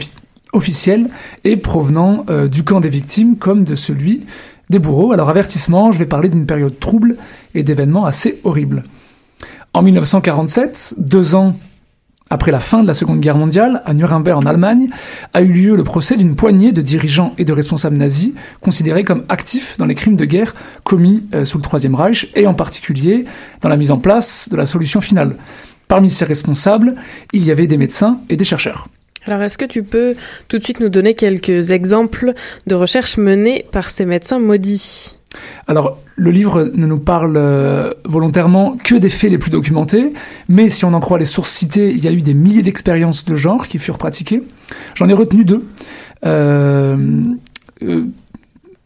officielles, et provenant euh, du camp des victimes comme de celui des bourreaux. Alors avertissement, je vais parler d'une période trouble et d'événements assez horribles. En 1947, deux ans après la fin de la Seconde Guerre mondiale, à Nuremberg en Allemagne, a eu lieu le procès d'une poignée de dirigeants et de responsables nazis considérés comme actifs dans les crimes de guerre commis euh, sous le Troisième Reich et en particulier dans la mise en place de la solution finale. Parmi ces responsables, il y avait des médecins et des chercheurs. Alors, est-ce que tu peux tout de suite nous donner quelques exemples de recherches menées par ces médecins maudits? Alors, le livre ne nous parle euh, volontairement que des faits les plus documentés, mais si on en croit les sources citées, il y a eu des milliers d'expériences de genre qui furent pratiquées. J'en ai retenu deux. Euh, euh,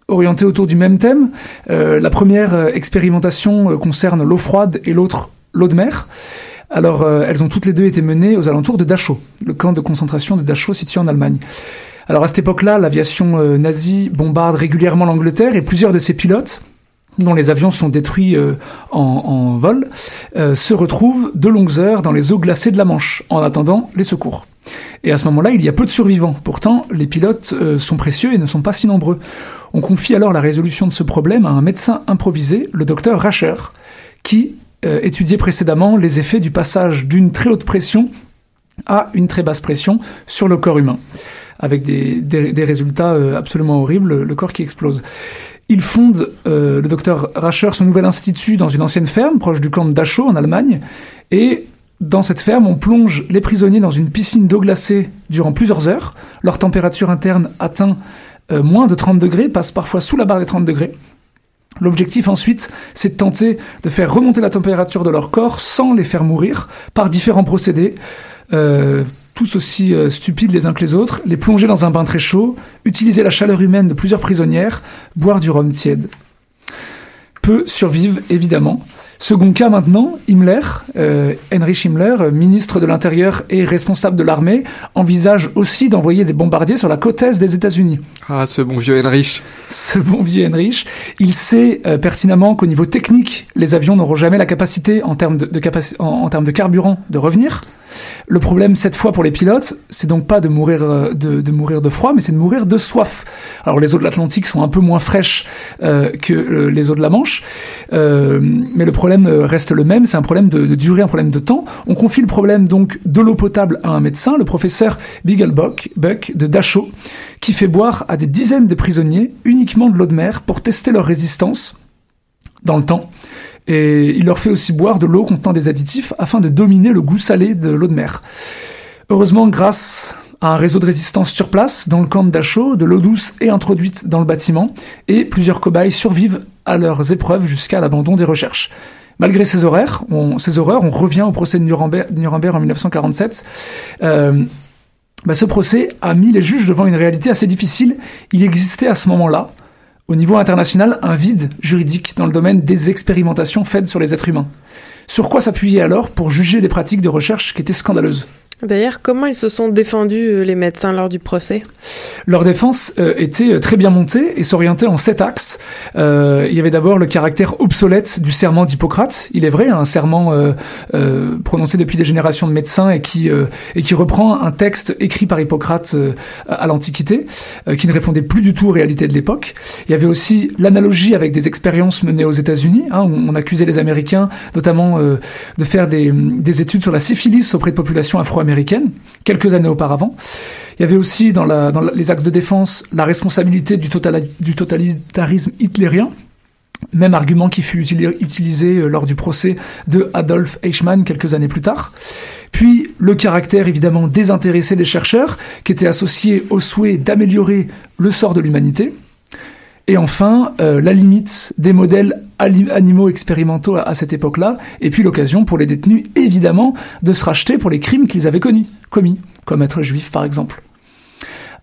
orientées autour du même thème. la première expérimentation concerne l'eau froide et l'autre l'eau de mer. Alors, elles ont toutes les deux été menées aux alentours de Dachau, le camp de concentration de Dachau situé en Allemagne. Alors à cette époque-là, l'aviation euh, nazie bombarde régulièrement l'Angleterre et plusieurs de ses pilotes dont les avions sont détruits euh, en, vol, euh, se retrouvent de longues heures dans les eaux glacées de la Manche, en attendant les secours. Et à ce moment-là, il y a peu de survivants. Pourtant, les pilotes sont précieux et ne sont pas si nombreux. On confie alors la résolution de ce problème à un médecin improvisé, le docteur Racher, qui étudiait précédemment les effets du passage d'une très haute pression à une très basse pression sur le corps humain avec des, des, résultats euh, absolument horribles, le corps qui explose. Il fonde, euh, le docteur Racher, son nouvel institut dans une ancienne ferme proche du camp de Dachau en Allemagne. Et dans cette ferme, on plonge les prisonniers dans une piscine d'eau glacée durant plusieurs heures. Leur température interne atteint euh, moins de 30 degrés, passe parfois sous la barre des 30 degrés. L'objectif ensuite, c'est de tenter de faire remonter la température de leur corps sans les faire mourir par différents procédés. Euh, tous aussi euh, stupides les uns que les autres, les plonger dans un bain très chaud, utiliser la chaleur humaine de plusieurs prisonnières, boire du rhum tiède. Peu survivent, évidemment. Second cas maintenant, Himmler, euh, Heinrich Himmler, ministre de l'Intérieur et responsable de l'armée, envisage aussi d'envoyer des bombardiers sur la côte est des États-Unis. Ah, ce bon vieux Heinrich. Ce bon vieux Heinrich. Il sait euh, pertinemment qu'au niveau technique, les avions n'auront jamais la capacité en termes de, en termes de carburant de revenir. Le problème, cette fois pour les pilotes, c'est donc pas de mourir euh, de, de, mourir de froid, mais c'est de mourir de soif. Alors les eaux de l'Atlantique sont un peu moins fraîches euh, que euh, les eaux de la Manche, euh, mais le problème reste le même. C'est un problème de, de, durée, un problème de temps. On confie le problème donc de l'eau potable à un médecin, le professeur Bigelbuck Buck de Dachau, qui fait boire à des dizaines de prisonniers uniquement de l'eau de mer pour tester leur résistance dans le temps. Et il leur fait aussi boire de l'eau contenant des additifs afin de dominer le goût salé de l'eau de mer. Heureusement, grâce à un réseau de résistance sur place, dans le camp de Dachau, de l'eau douce est introduite dans le bâtiment, et plusieurs cobayes survivent à leurs épreuves jusqu'à l'abandon des recherches. Malgré ces horreurs, on revient au procès de Nuremberg, Nuremberg en 1947. Euh, bah ce procès a mis les juges devant une réalité assez difficile. Il existait à ce moment-là au niveau international un vide juridique dans le domaine des expérimentations faites sur les êtres humains. Sur quoi s'appuyer alors pour juger des pratiques de recherche qui étaient scandaleuses? D'ailleurs, comment ils se sont défendus, euh, les médecins, lors du procès? Leur défense euh, était euh, très bien montée et s'orientait en sept axes. Euh, il y avait d'abord le caractère obsolète du serment d'Hippocrate. Il est vrai, un serment euh, prononcé depuis des générations de médecins et qui, et qui reprend un texte écrit par Hippocrate à l'Antiquité, qui ne répondait plus du tout aux réalités de l'époque. Il y avait aussi l'analogie avec des expériences menées aux États-Unis. Hein, où on accusait les Américains, notamment, de faire des, des études sur la syphilis auprès de populations afro-américaines quelques années auparavant. Il y avait aussi dans, les axes de défense la responsabilité du totalitarisme hitlérien, même argument qui fut utilisé euh, lors du procès de Adolf Eichmann quelques années plus tard. Puis le caractère évidemment désintéressé des chercheurs, qui était associé au souhait d'améliorer le sort de l'humanité. Et enfin, euh, la limite des modèles animaux expérimentaux à, cette époque-là, et puis l'occasion pour les détenus, évidemment, de se racheter pour les crimes qu'ils avaient commis, commis, comme être juif par exemple.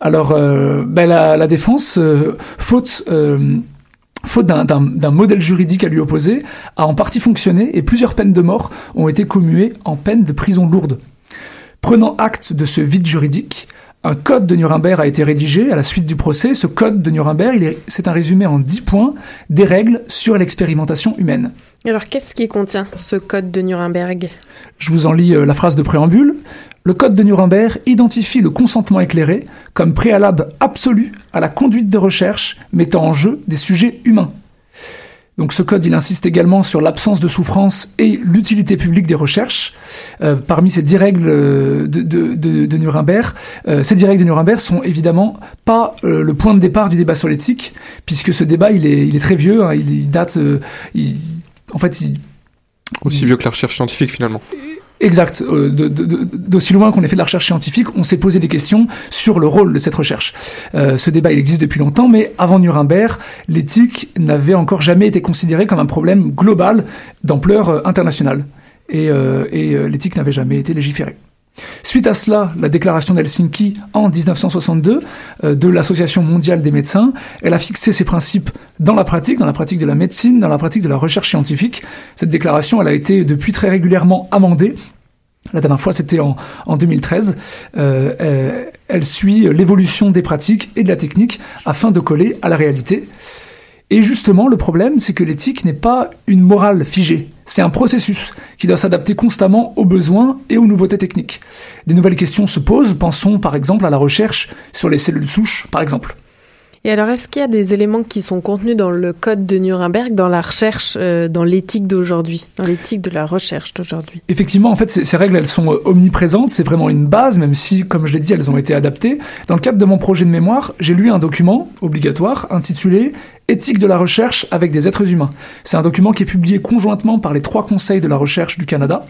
Alors, euh, ben, la, défense, faute faute d'un modèle juridique à lui opposer, a en partie fonctionné et plusieurs peines de mort ont été commuées en peines de prison lourde. Prenant acte de ce vide juridique, un code de Nuremberg a été rédigé à la suite du procès. Ce code de Nuremberg, c'est un résumé en 10 points des règles sur l'expérimentation humaine. Alors, qu'est-ce qui contient ce code de Nuremberg? Je vous en lis euh, la phrase de préambule. Le Code de Nuremberg identifie le consentement éclairé comme préalable absolu à la conduite de recherche mettant en jeu des sujets humains. Donc ce code, il insiste également sur l'absence de souffrance et l'utilité publique des recherches. Euh, parmi ces dix règles euh, de, de, Nuremberg, euh, ces dix règles de Nuremberg sont évidemment pas le point de départ du débat sur l'éthique, puisque ce débat, il est, il est très vieux, hein, il, date, en fait, il, aussi vieux que la recherche scientifique finalement. Exact. Euh, D'aussi loin qu'on ait fait de la recherche scientifique, on s'est posé des questions sur le rôle de cette recherche. Euh, ce débat, il existe depuis longtemps, mais avant Nuremberg, l'éthique n'avait encore jamais été considérée comme un problème global d'ampleur euh, internationale. Et, euh, et euh, l'éthique n'avait jamais été légiférée. Suite à cela, la déclaration d'Helsinki en 1962 euh, de l'Association mondiale des médecins, elle a fixé ses principes dans la pratique, dans la pratique de la médecine, dans la pratique de la recherche scientifique. Cette déclaration, elle a été depuis très régulièrement amendée. La dernière fois, c'était en, en 2013. Euh, euh, elle suit l'évolution des pratiques et de la technique afin de coller à la réalité. Et justement, le problème, c'est que l'éthique n'est pas une morale figée. C'est un processus qui doit s'adapter constamment aux besoins et aux nouveautés techniques. Des nouvelles questions se posent, pensons par exemple à la recherche sur les cellules souches, par exemple. Et alors, est-ce qu'il y a des éléments qui sont contenus dans le code de Nuremberg, dans la recherche, euh, dans l'éthique d'aujourd'hui, dans l'éthique de la recherche d'aujourd'hui? Effectivement, en fait, ces, règles, elles sont euh, omniprésentes. C'est vraiment une base, même si, comme je l'ai dit, elles ont été adaptées. Dans le cadre de mon projet de mémoire, j'ai lu un document obligatoire intitulé Éthique de la recherche avec des êtres humains. C'est un document qui est publié conjointement par les trois conseils de la recherche du Canada.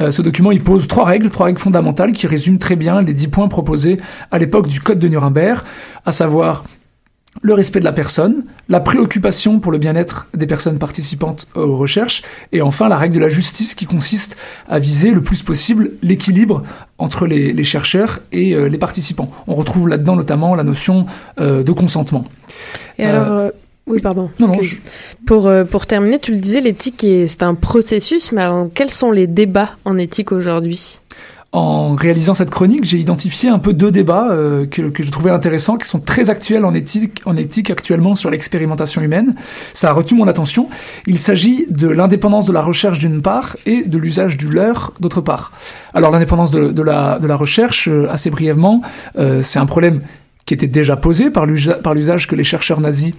Euh, ce document, il pose trois règles, trois règles fondamentales qui résument très bien les dix points proposés à l'époque du Code de Nuremberg, à savoir le respect de la personne, la préoccupation pour le bien-être des personnes participantes aux recherches, et enfin la règle de la justice qui consiste à viser le plus possible l'équilibre entre les, chercheurs et euh, les participants. On retrouve là-dedans notamment la notion euh, de consentement. Et alors, euh, oui, pardon. Non, non, pour, pour terminer, tu le disais, l'éthique, c'est un processus, mais alors quels sont les débats en éthique aujourd'hui? En réalisant cette chronique, j'ai identifié un peu deux débats euh, que, que je trouvais intéressants, qui sont très actuels en éthique, en éthique actuellement sur l'expérimentation humaine. Ça a retenu mon attention. Il s'agit de l'indépendance de la recherche d'une part et de l'usage du leurre d'autre part. Alors l'indépendance de, de, la, de la recherche, euh, assez brièvement, euh, c'est un problème qui était déjà posé par l'usage que les chercheurs nazis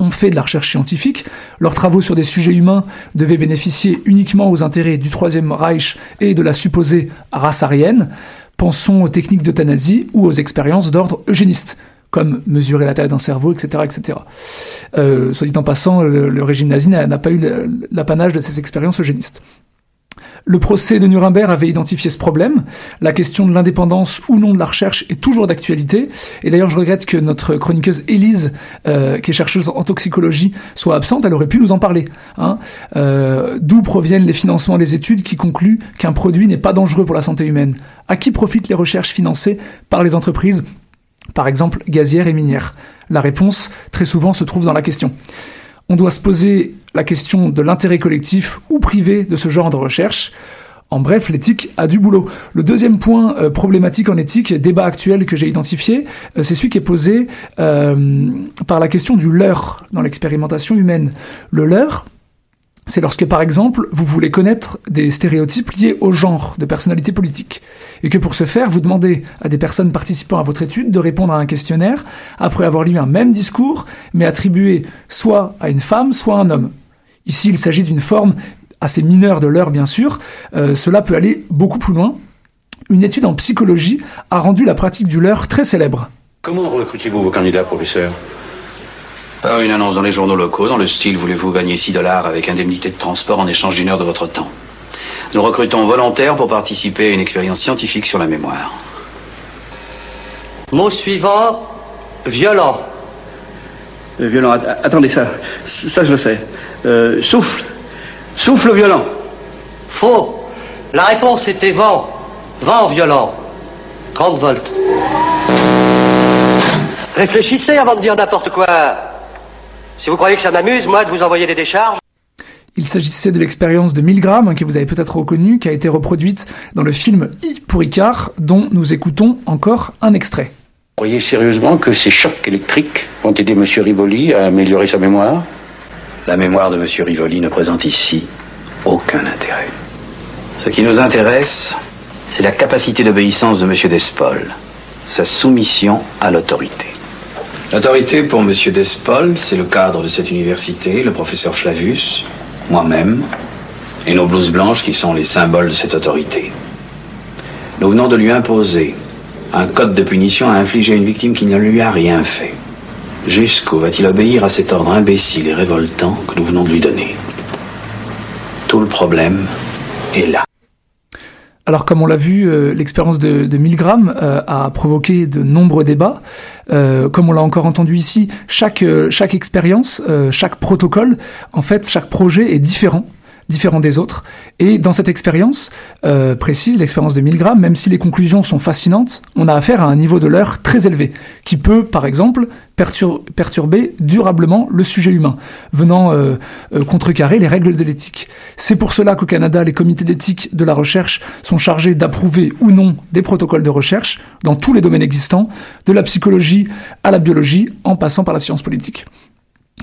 ont fait de la recherche scientifique. Leurs travaux sur des sujets humains devaient bénéficier uniquement aux intérêts du Troisième Reich et de la supposée race aryenne. Pensons aux techniques d'euthanasie ou aux expériences d'ordre eugéniste comme mesurer la taille d'un cerveau, etc., etc. Euh, soit dit en passant, le, régime nazi n'a pas eu l'apanage de ces expériences eugénistes. Le procès de Nuremberg avait identifié ce problème. La question de l'indépendance ou non de la recherche est toujours d'actualité. Et d'ailleurs, je regrette que notre chroniqueuse Élise, euh, qui est chercheuse en toxicologie, soit absente. Elle aurait pu nous en parler. Hein. Euh, D'où proviennent les financements des études qui concluent qu'un produit n'est pas dangereux pour la santé humaine? À qui profitent les recherches financées par les entreprises, par exemple gazières et minières? La réponse, très souvent, se trouve dans la question on doit se poser la question de l'intérêt collectif ou privé de ce genre de recherche. En bref, l'éthique a du boulot. Le deuxième point euh, problématique en éthique, débat actuel que j'ai identifié, euh, c'est celui qui est posé euh, par la question du leurre dans l'expérimentation humaine. Le leurre, c'est lorsque, par exemple, vous voulez connaître des stéréotypes liés au genre de personnalité politique, et que pour ce faire, vous demandez à des personnes participant à votre étude de répondre à un questionnaire après avoir lu un même discours, mais attribué soit à une femme, soit à un homme. Ici, il s'agit d'une forme assez mineure de l'heure, bien sûr. Euh, cela peut aller beaucoup plus loin. une étude en psychologie a rendu la pratique du leurre très célèbre. Comment recrutez-vous vos candidats, professeur? Une annonce dans les journaux locaux, dans le style voulez-vous gagner 6 dollars avec indemnité de transport en échange d'une heure de votre temps? Nous recrutons volontaires pour participer à une expérience scientifique sur la mémoire. Mot suivant, violent. Euh, violent, att- attendez ça, ça je le sais. Euh, souffle, souffle violent. Faux. La réponse était vent. Vent violent. 30 volts. Réfléchissez avant de dire n'importe quoi. Si vous croyez que ça m'amuse, moi, de vous envoyer des décharges. Il s'agissait de l'expérience de Milgram, hein, que vous avez peut-être reconnue, qui a été reproduite dans le film I pour Icare, dont nous écoutons encore un extrait. Croyez sérieusement que ces chocs électriques vont aider M. Rivoli à améliorer sa mémoire? La mémoire de M. Rivoli ne présente ici aucun intérêt. Ce qui nous intéresse, c'est la capacité d'obéissance de M. Despol, sa soumission à l'autorité. L'autorité pour M. Despol, c'est le cadre de cette université, le professeur Flavius, moi-même, et nos blouses blanches qui sont les symboles de cette autorité. Nous venons de lui imposer un code de punition à infliger à une victime qui ne lui a rien fait. Jusqu'où va-t-il obéir à cet ordre imbécile et révoltant que nous venons de lui donner? Tout le problème est là. Alors comme on l'a vu, euh, l'expérience de, Milgram euh, a provoqué de nombreux débats. Euh, comme on l'a encore entendu ici, chaque, expérience, chaque protocole, en fait, chaque projet est différent différent des autres. Et dans cette expérience euh, précise, l'expérience de Milgram, même si les conclusions sont fascinantes, on a affaire à un niveau de l'heure très élevé, qui peut, par exemple, pertur- perturber durablement le sujet humain, venant euh, euh, contrecarrer les règles de l'éthique. C'est pour cela qu'au Canada, les comités d'éthique de la recherche sont chargés d'approuver ou non des protocoles de recherche dans tous les domaines existants, de la psychologie à la biologie, en passant par la science politique.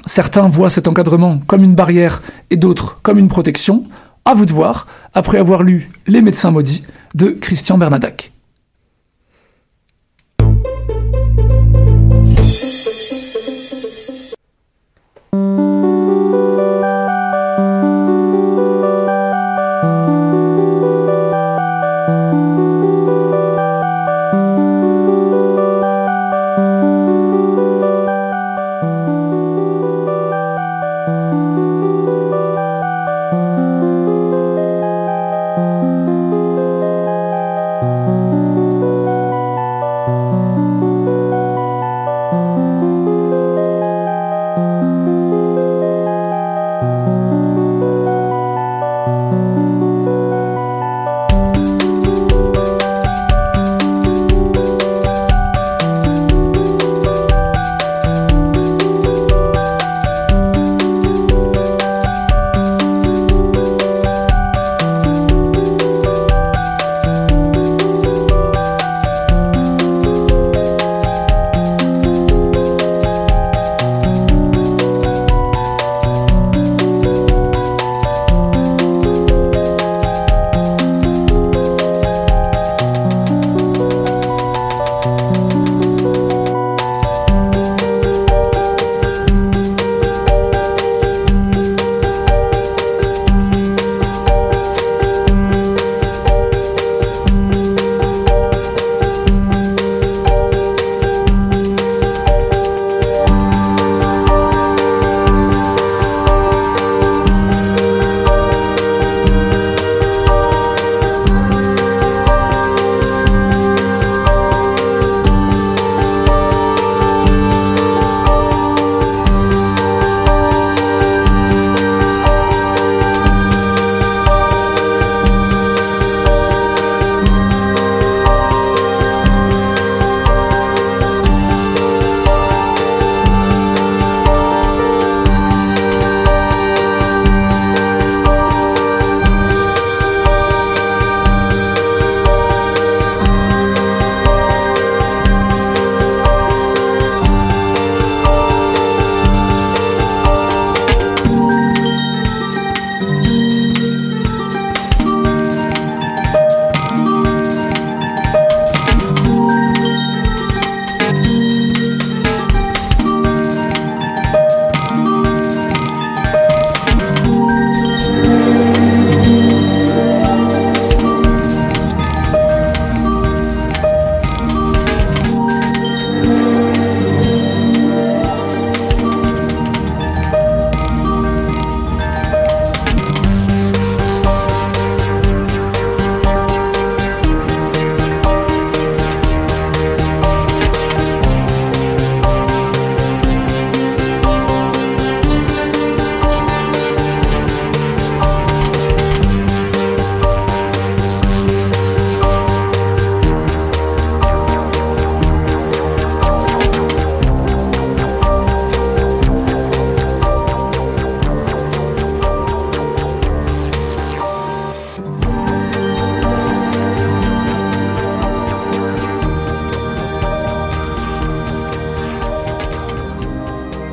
Certains voient cet encadrement comme une barrière et d'autres comme une protection. À vous de voir, après avoir lu Les médecins maudits de Christian Bernadac.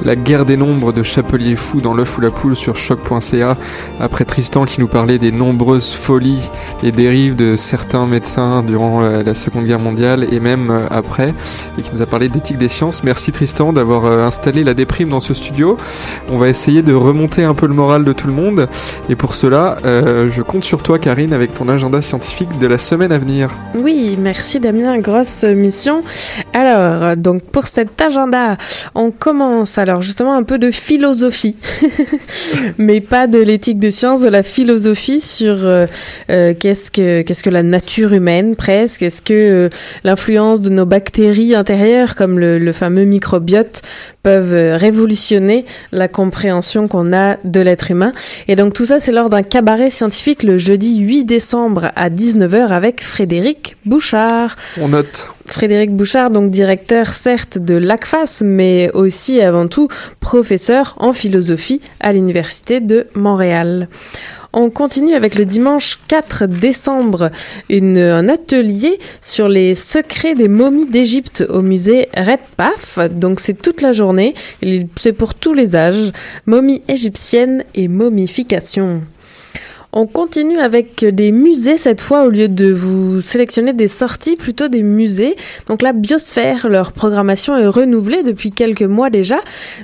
La guerre des nombres de Chapelier Fou dans l'œuf ou la poule sur choc.ca. Après Tristan qui nous parlait des nombreuses folies et dérives de certains médecins durant la, Seconde Guerre mondiale et même euh, après, et qui nous a parlé d'éthique des sciences. Merci Tristan d'avoir euh, installé la déprime dans ce studio. On va essayer de remonter un peu le moral de tout le monde. Et pour cela, euh, je compte sur toi Karine avec ton agenda scientifique de la semaine à venir. Oui, merci Damien, grosse mission. Alors, donc pour cet agenda, on commence alors justement un peu de philosophie, mais pas de l'éthique des sciences, de la philosophie sur euh, euh, qu'est-ce que qu'est-ce que la nature humaine presque, est-ce que euh, l'influence de nos bactéries intérieures comme le fameux microbiote peuvent révolutionner la compréhension qu'on a de l'être humain. Et donc tout ça, c'est lors d'un cabaret scientifique le jeudi 8 décembre à 19h avec Frédéric Bouchard. On note. Frédéric Bouchard, donc directeur certes de l'ACFAS, mais aussi avant tout professeur en philosophie à l'Université de Montréal. On continue avec le dimanche 4 décembre, une, un atelier sur les secrets des momies d'Égypte au musée Redpaf. Donc c'est toute la journée, c'est pour tous les âges, momies égyptiennes et momification. On continue avec des musées cette fois au lieu de vous sélectionner des sorties, plutôt des musées. Donc la Biosphère, leur programmation est renouvelée depuis quelques mois déjà.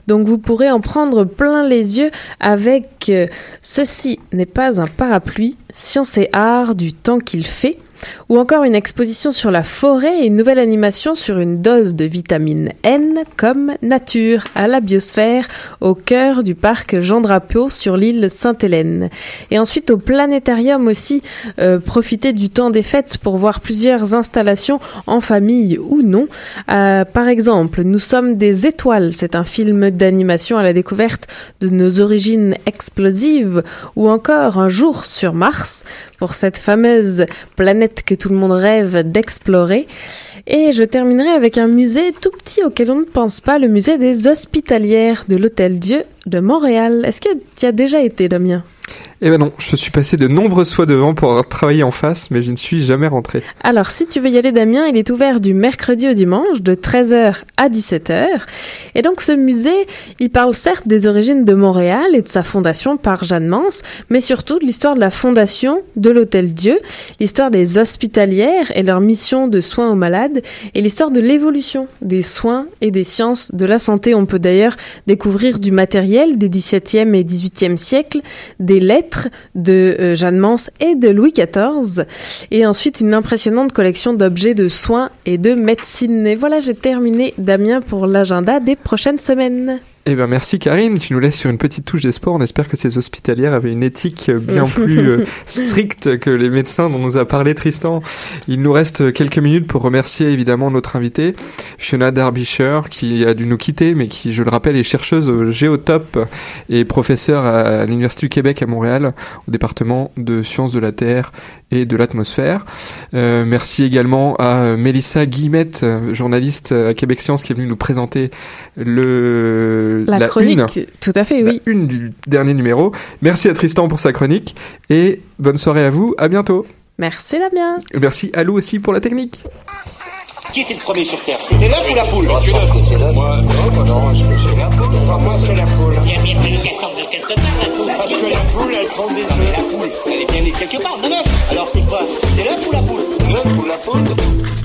Donc vous pourrez en prendre plein les yeux avec euh, Ceci n'est pas un parapluie, science et art du temps qu'il fait ou encore une exposition sur la forêt et une nouvelle animation sur une dose de vitamine N comme nature à la biosphère au cœur du parc Jean Drapeau sur l'île Sainte-Hélène. Et ensuite au planétarium aussi, euh, profiter du temps des fêtes pour voir plusieurs installations en famille ou non. Euh, par exemple, Nous sommes des étoiles, c'est un film d'animation à la découverte de nos origines explosives ou encore Un jour sur Mars pour cette fameuse planète que tout le monde rêve d'explorer. Et je terminerai avec un musée tout petit auquel on ne pense pas, le musée des Hospitalières de l'Hôtel Dieu de Montréal. Est-ce que tu as déjà été, Damien? Eh ben non, je suis passé de nombreuses fois devant pour avoir travaillé en face, mais je ne suis jamais rentré. Alors, si tu veux y aller, Damien, il est ouvert du mercredi au dimanche, de 13h à 17h. Et donc, ce musée, il parle certes des origines de Montréal et de sa fondation par Jeanne Mance, mais surtout de l'histoire de la fondation de l'Hôtel Dieu, l'histoire des hospitalières et leur mission de soins aux malades, et l'histoire de l'évolution des soins et des sciences de la santé. On peut d'ailleurs découvrir du matériel des 17e et 18e siècles, des lettres de euh, Jeanne Mance et de Louis XIV, et ensuite une impressionnante collection d'objets de soins et de médecine. Et voilà, j'ai terminé, Damien, pour l'agenda des prochaines semaines. Eh ben merci Karine, tu nous laisses sur une petite touche d'espoir. On espère que ces hospitalières avaient une éthique bien plus euh, stricte que les médecins dont nous a parlé Tristan. Il nous reste quelques minutes pour remercier évidemment notre invitée, Fiona Derbyshire, qui a dû nous quitter, mais qui, je le rappelle, est chercheuse au Géotop et professeure à l'Université du Québec à Montréal, au département de sciences de la Terre et de l'atmosphère. Euh, merci également à Mélissa Guillemette, journaliste à Québec Science, qui est venue nous présenter le La, chronique, une, tout à fait, la oui. une du dernier numéro. Merci à Tristan pour sa chronique et bonne soirée à vous. À bientôt. Merci Damien. Et merci à Lou aussi pour la technique. Qui était le premier sur Terre? C'était l'œuf ou la poule? L'œuf. Moi, non, non, c'est la poule Enfin, moi, c'est la poule. Il y a bien fallu qu'elle sorte de quelque part, la poule. Parce que la poule, elle prend des œufs. la poule, elle est bien née quelque part, de l'œuf. Alors c'est quoi? C'est l'œuf ou la poule? L'œuf ou la poule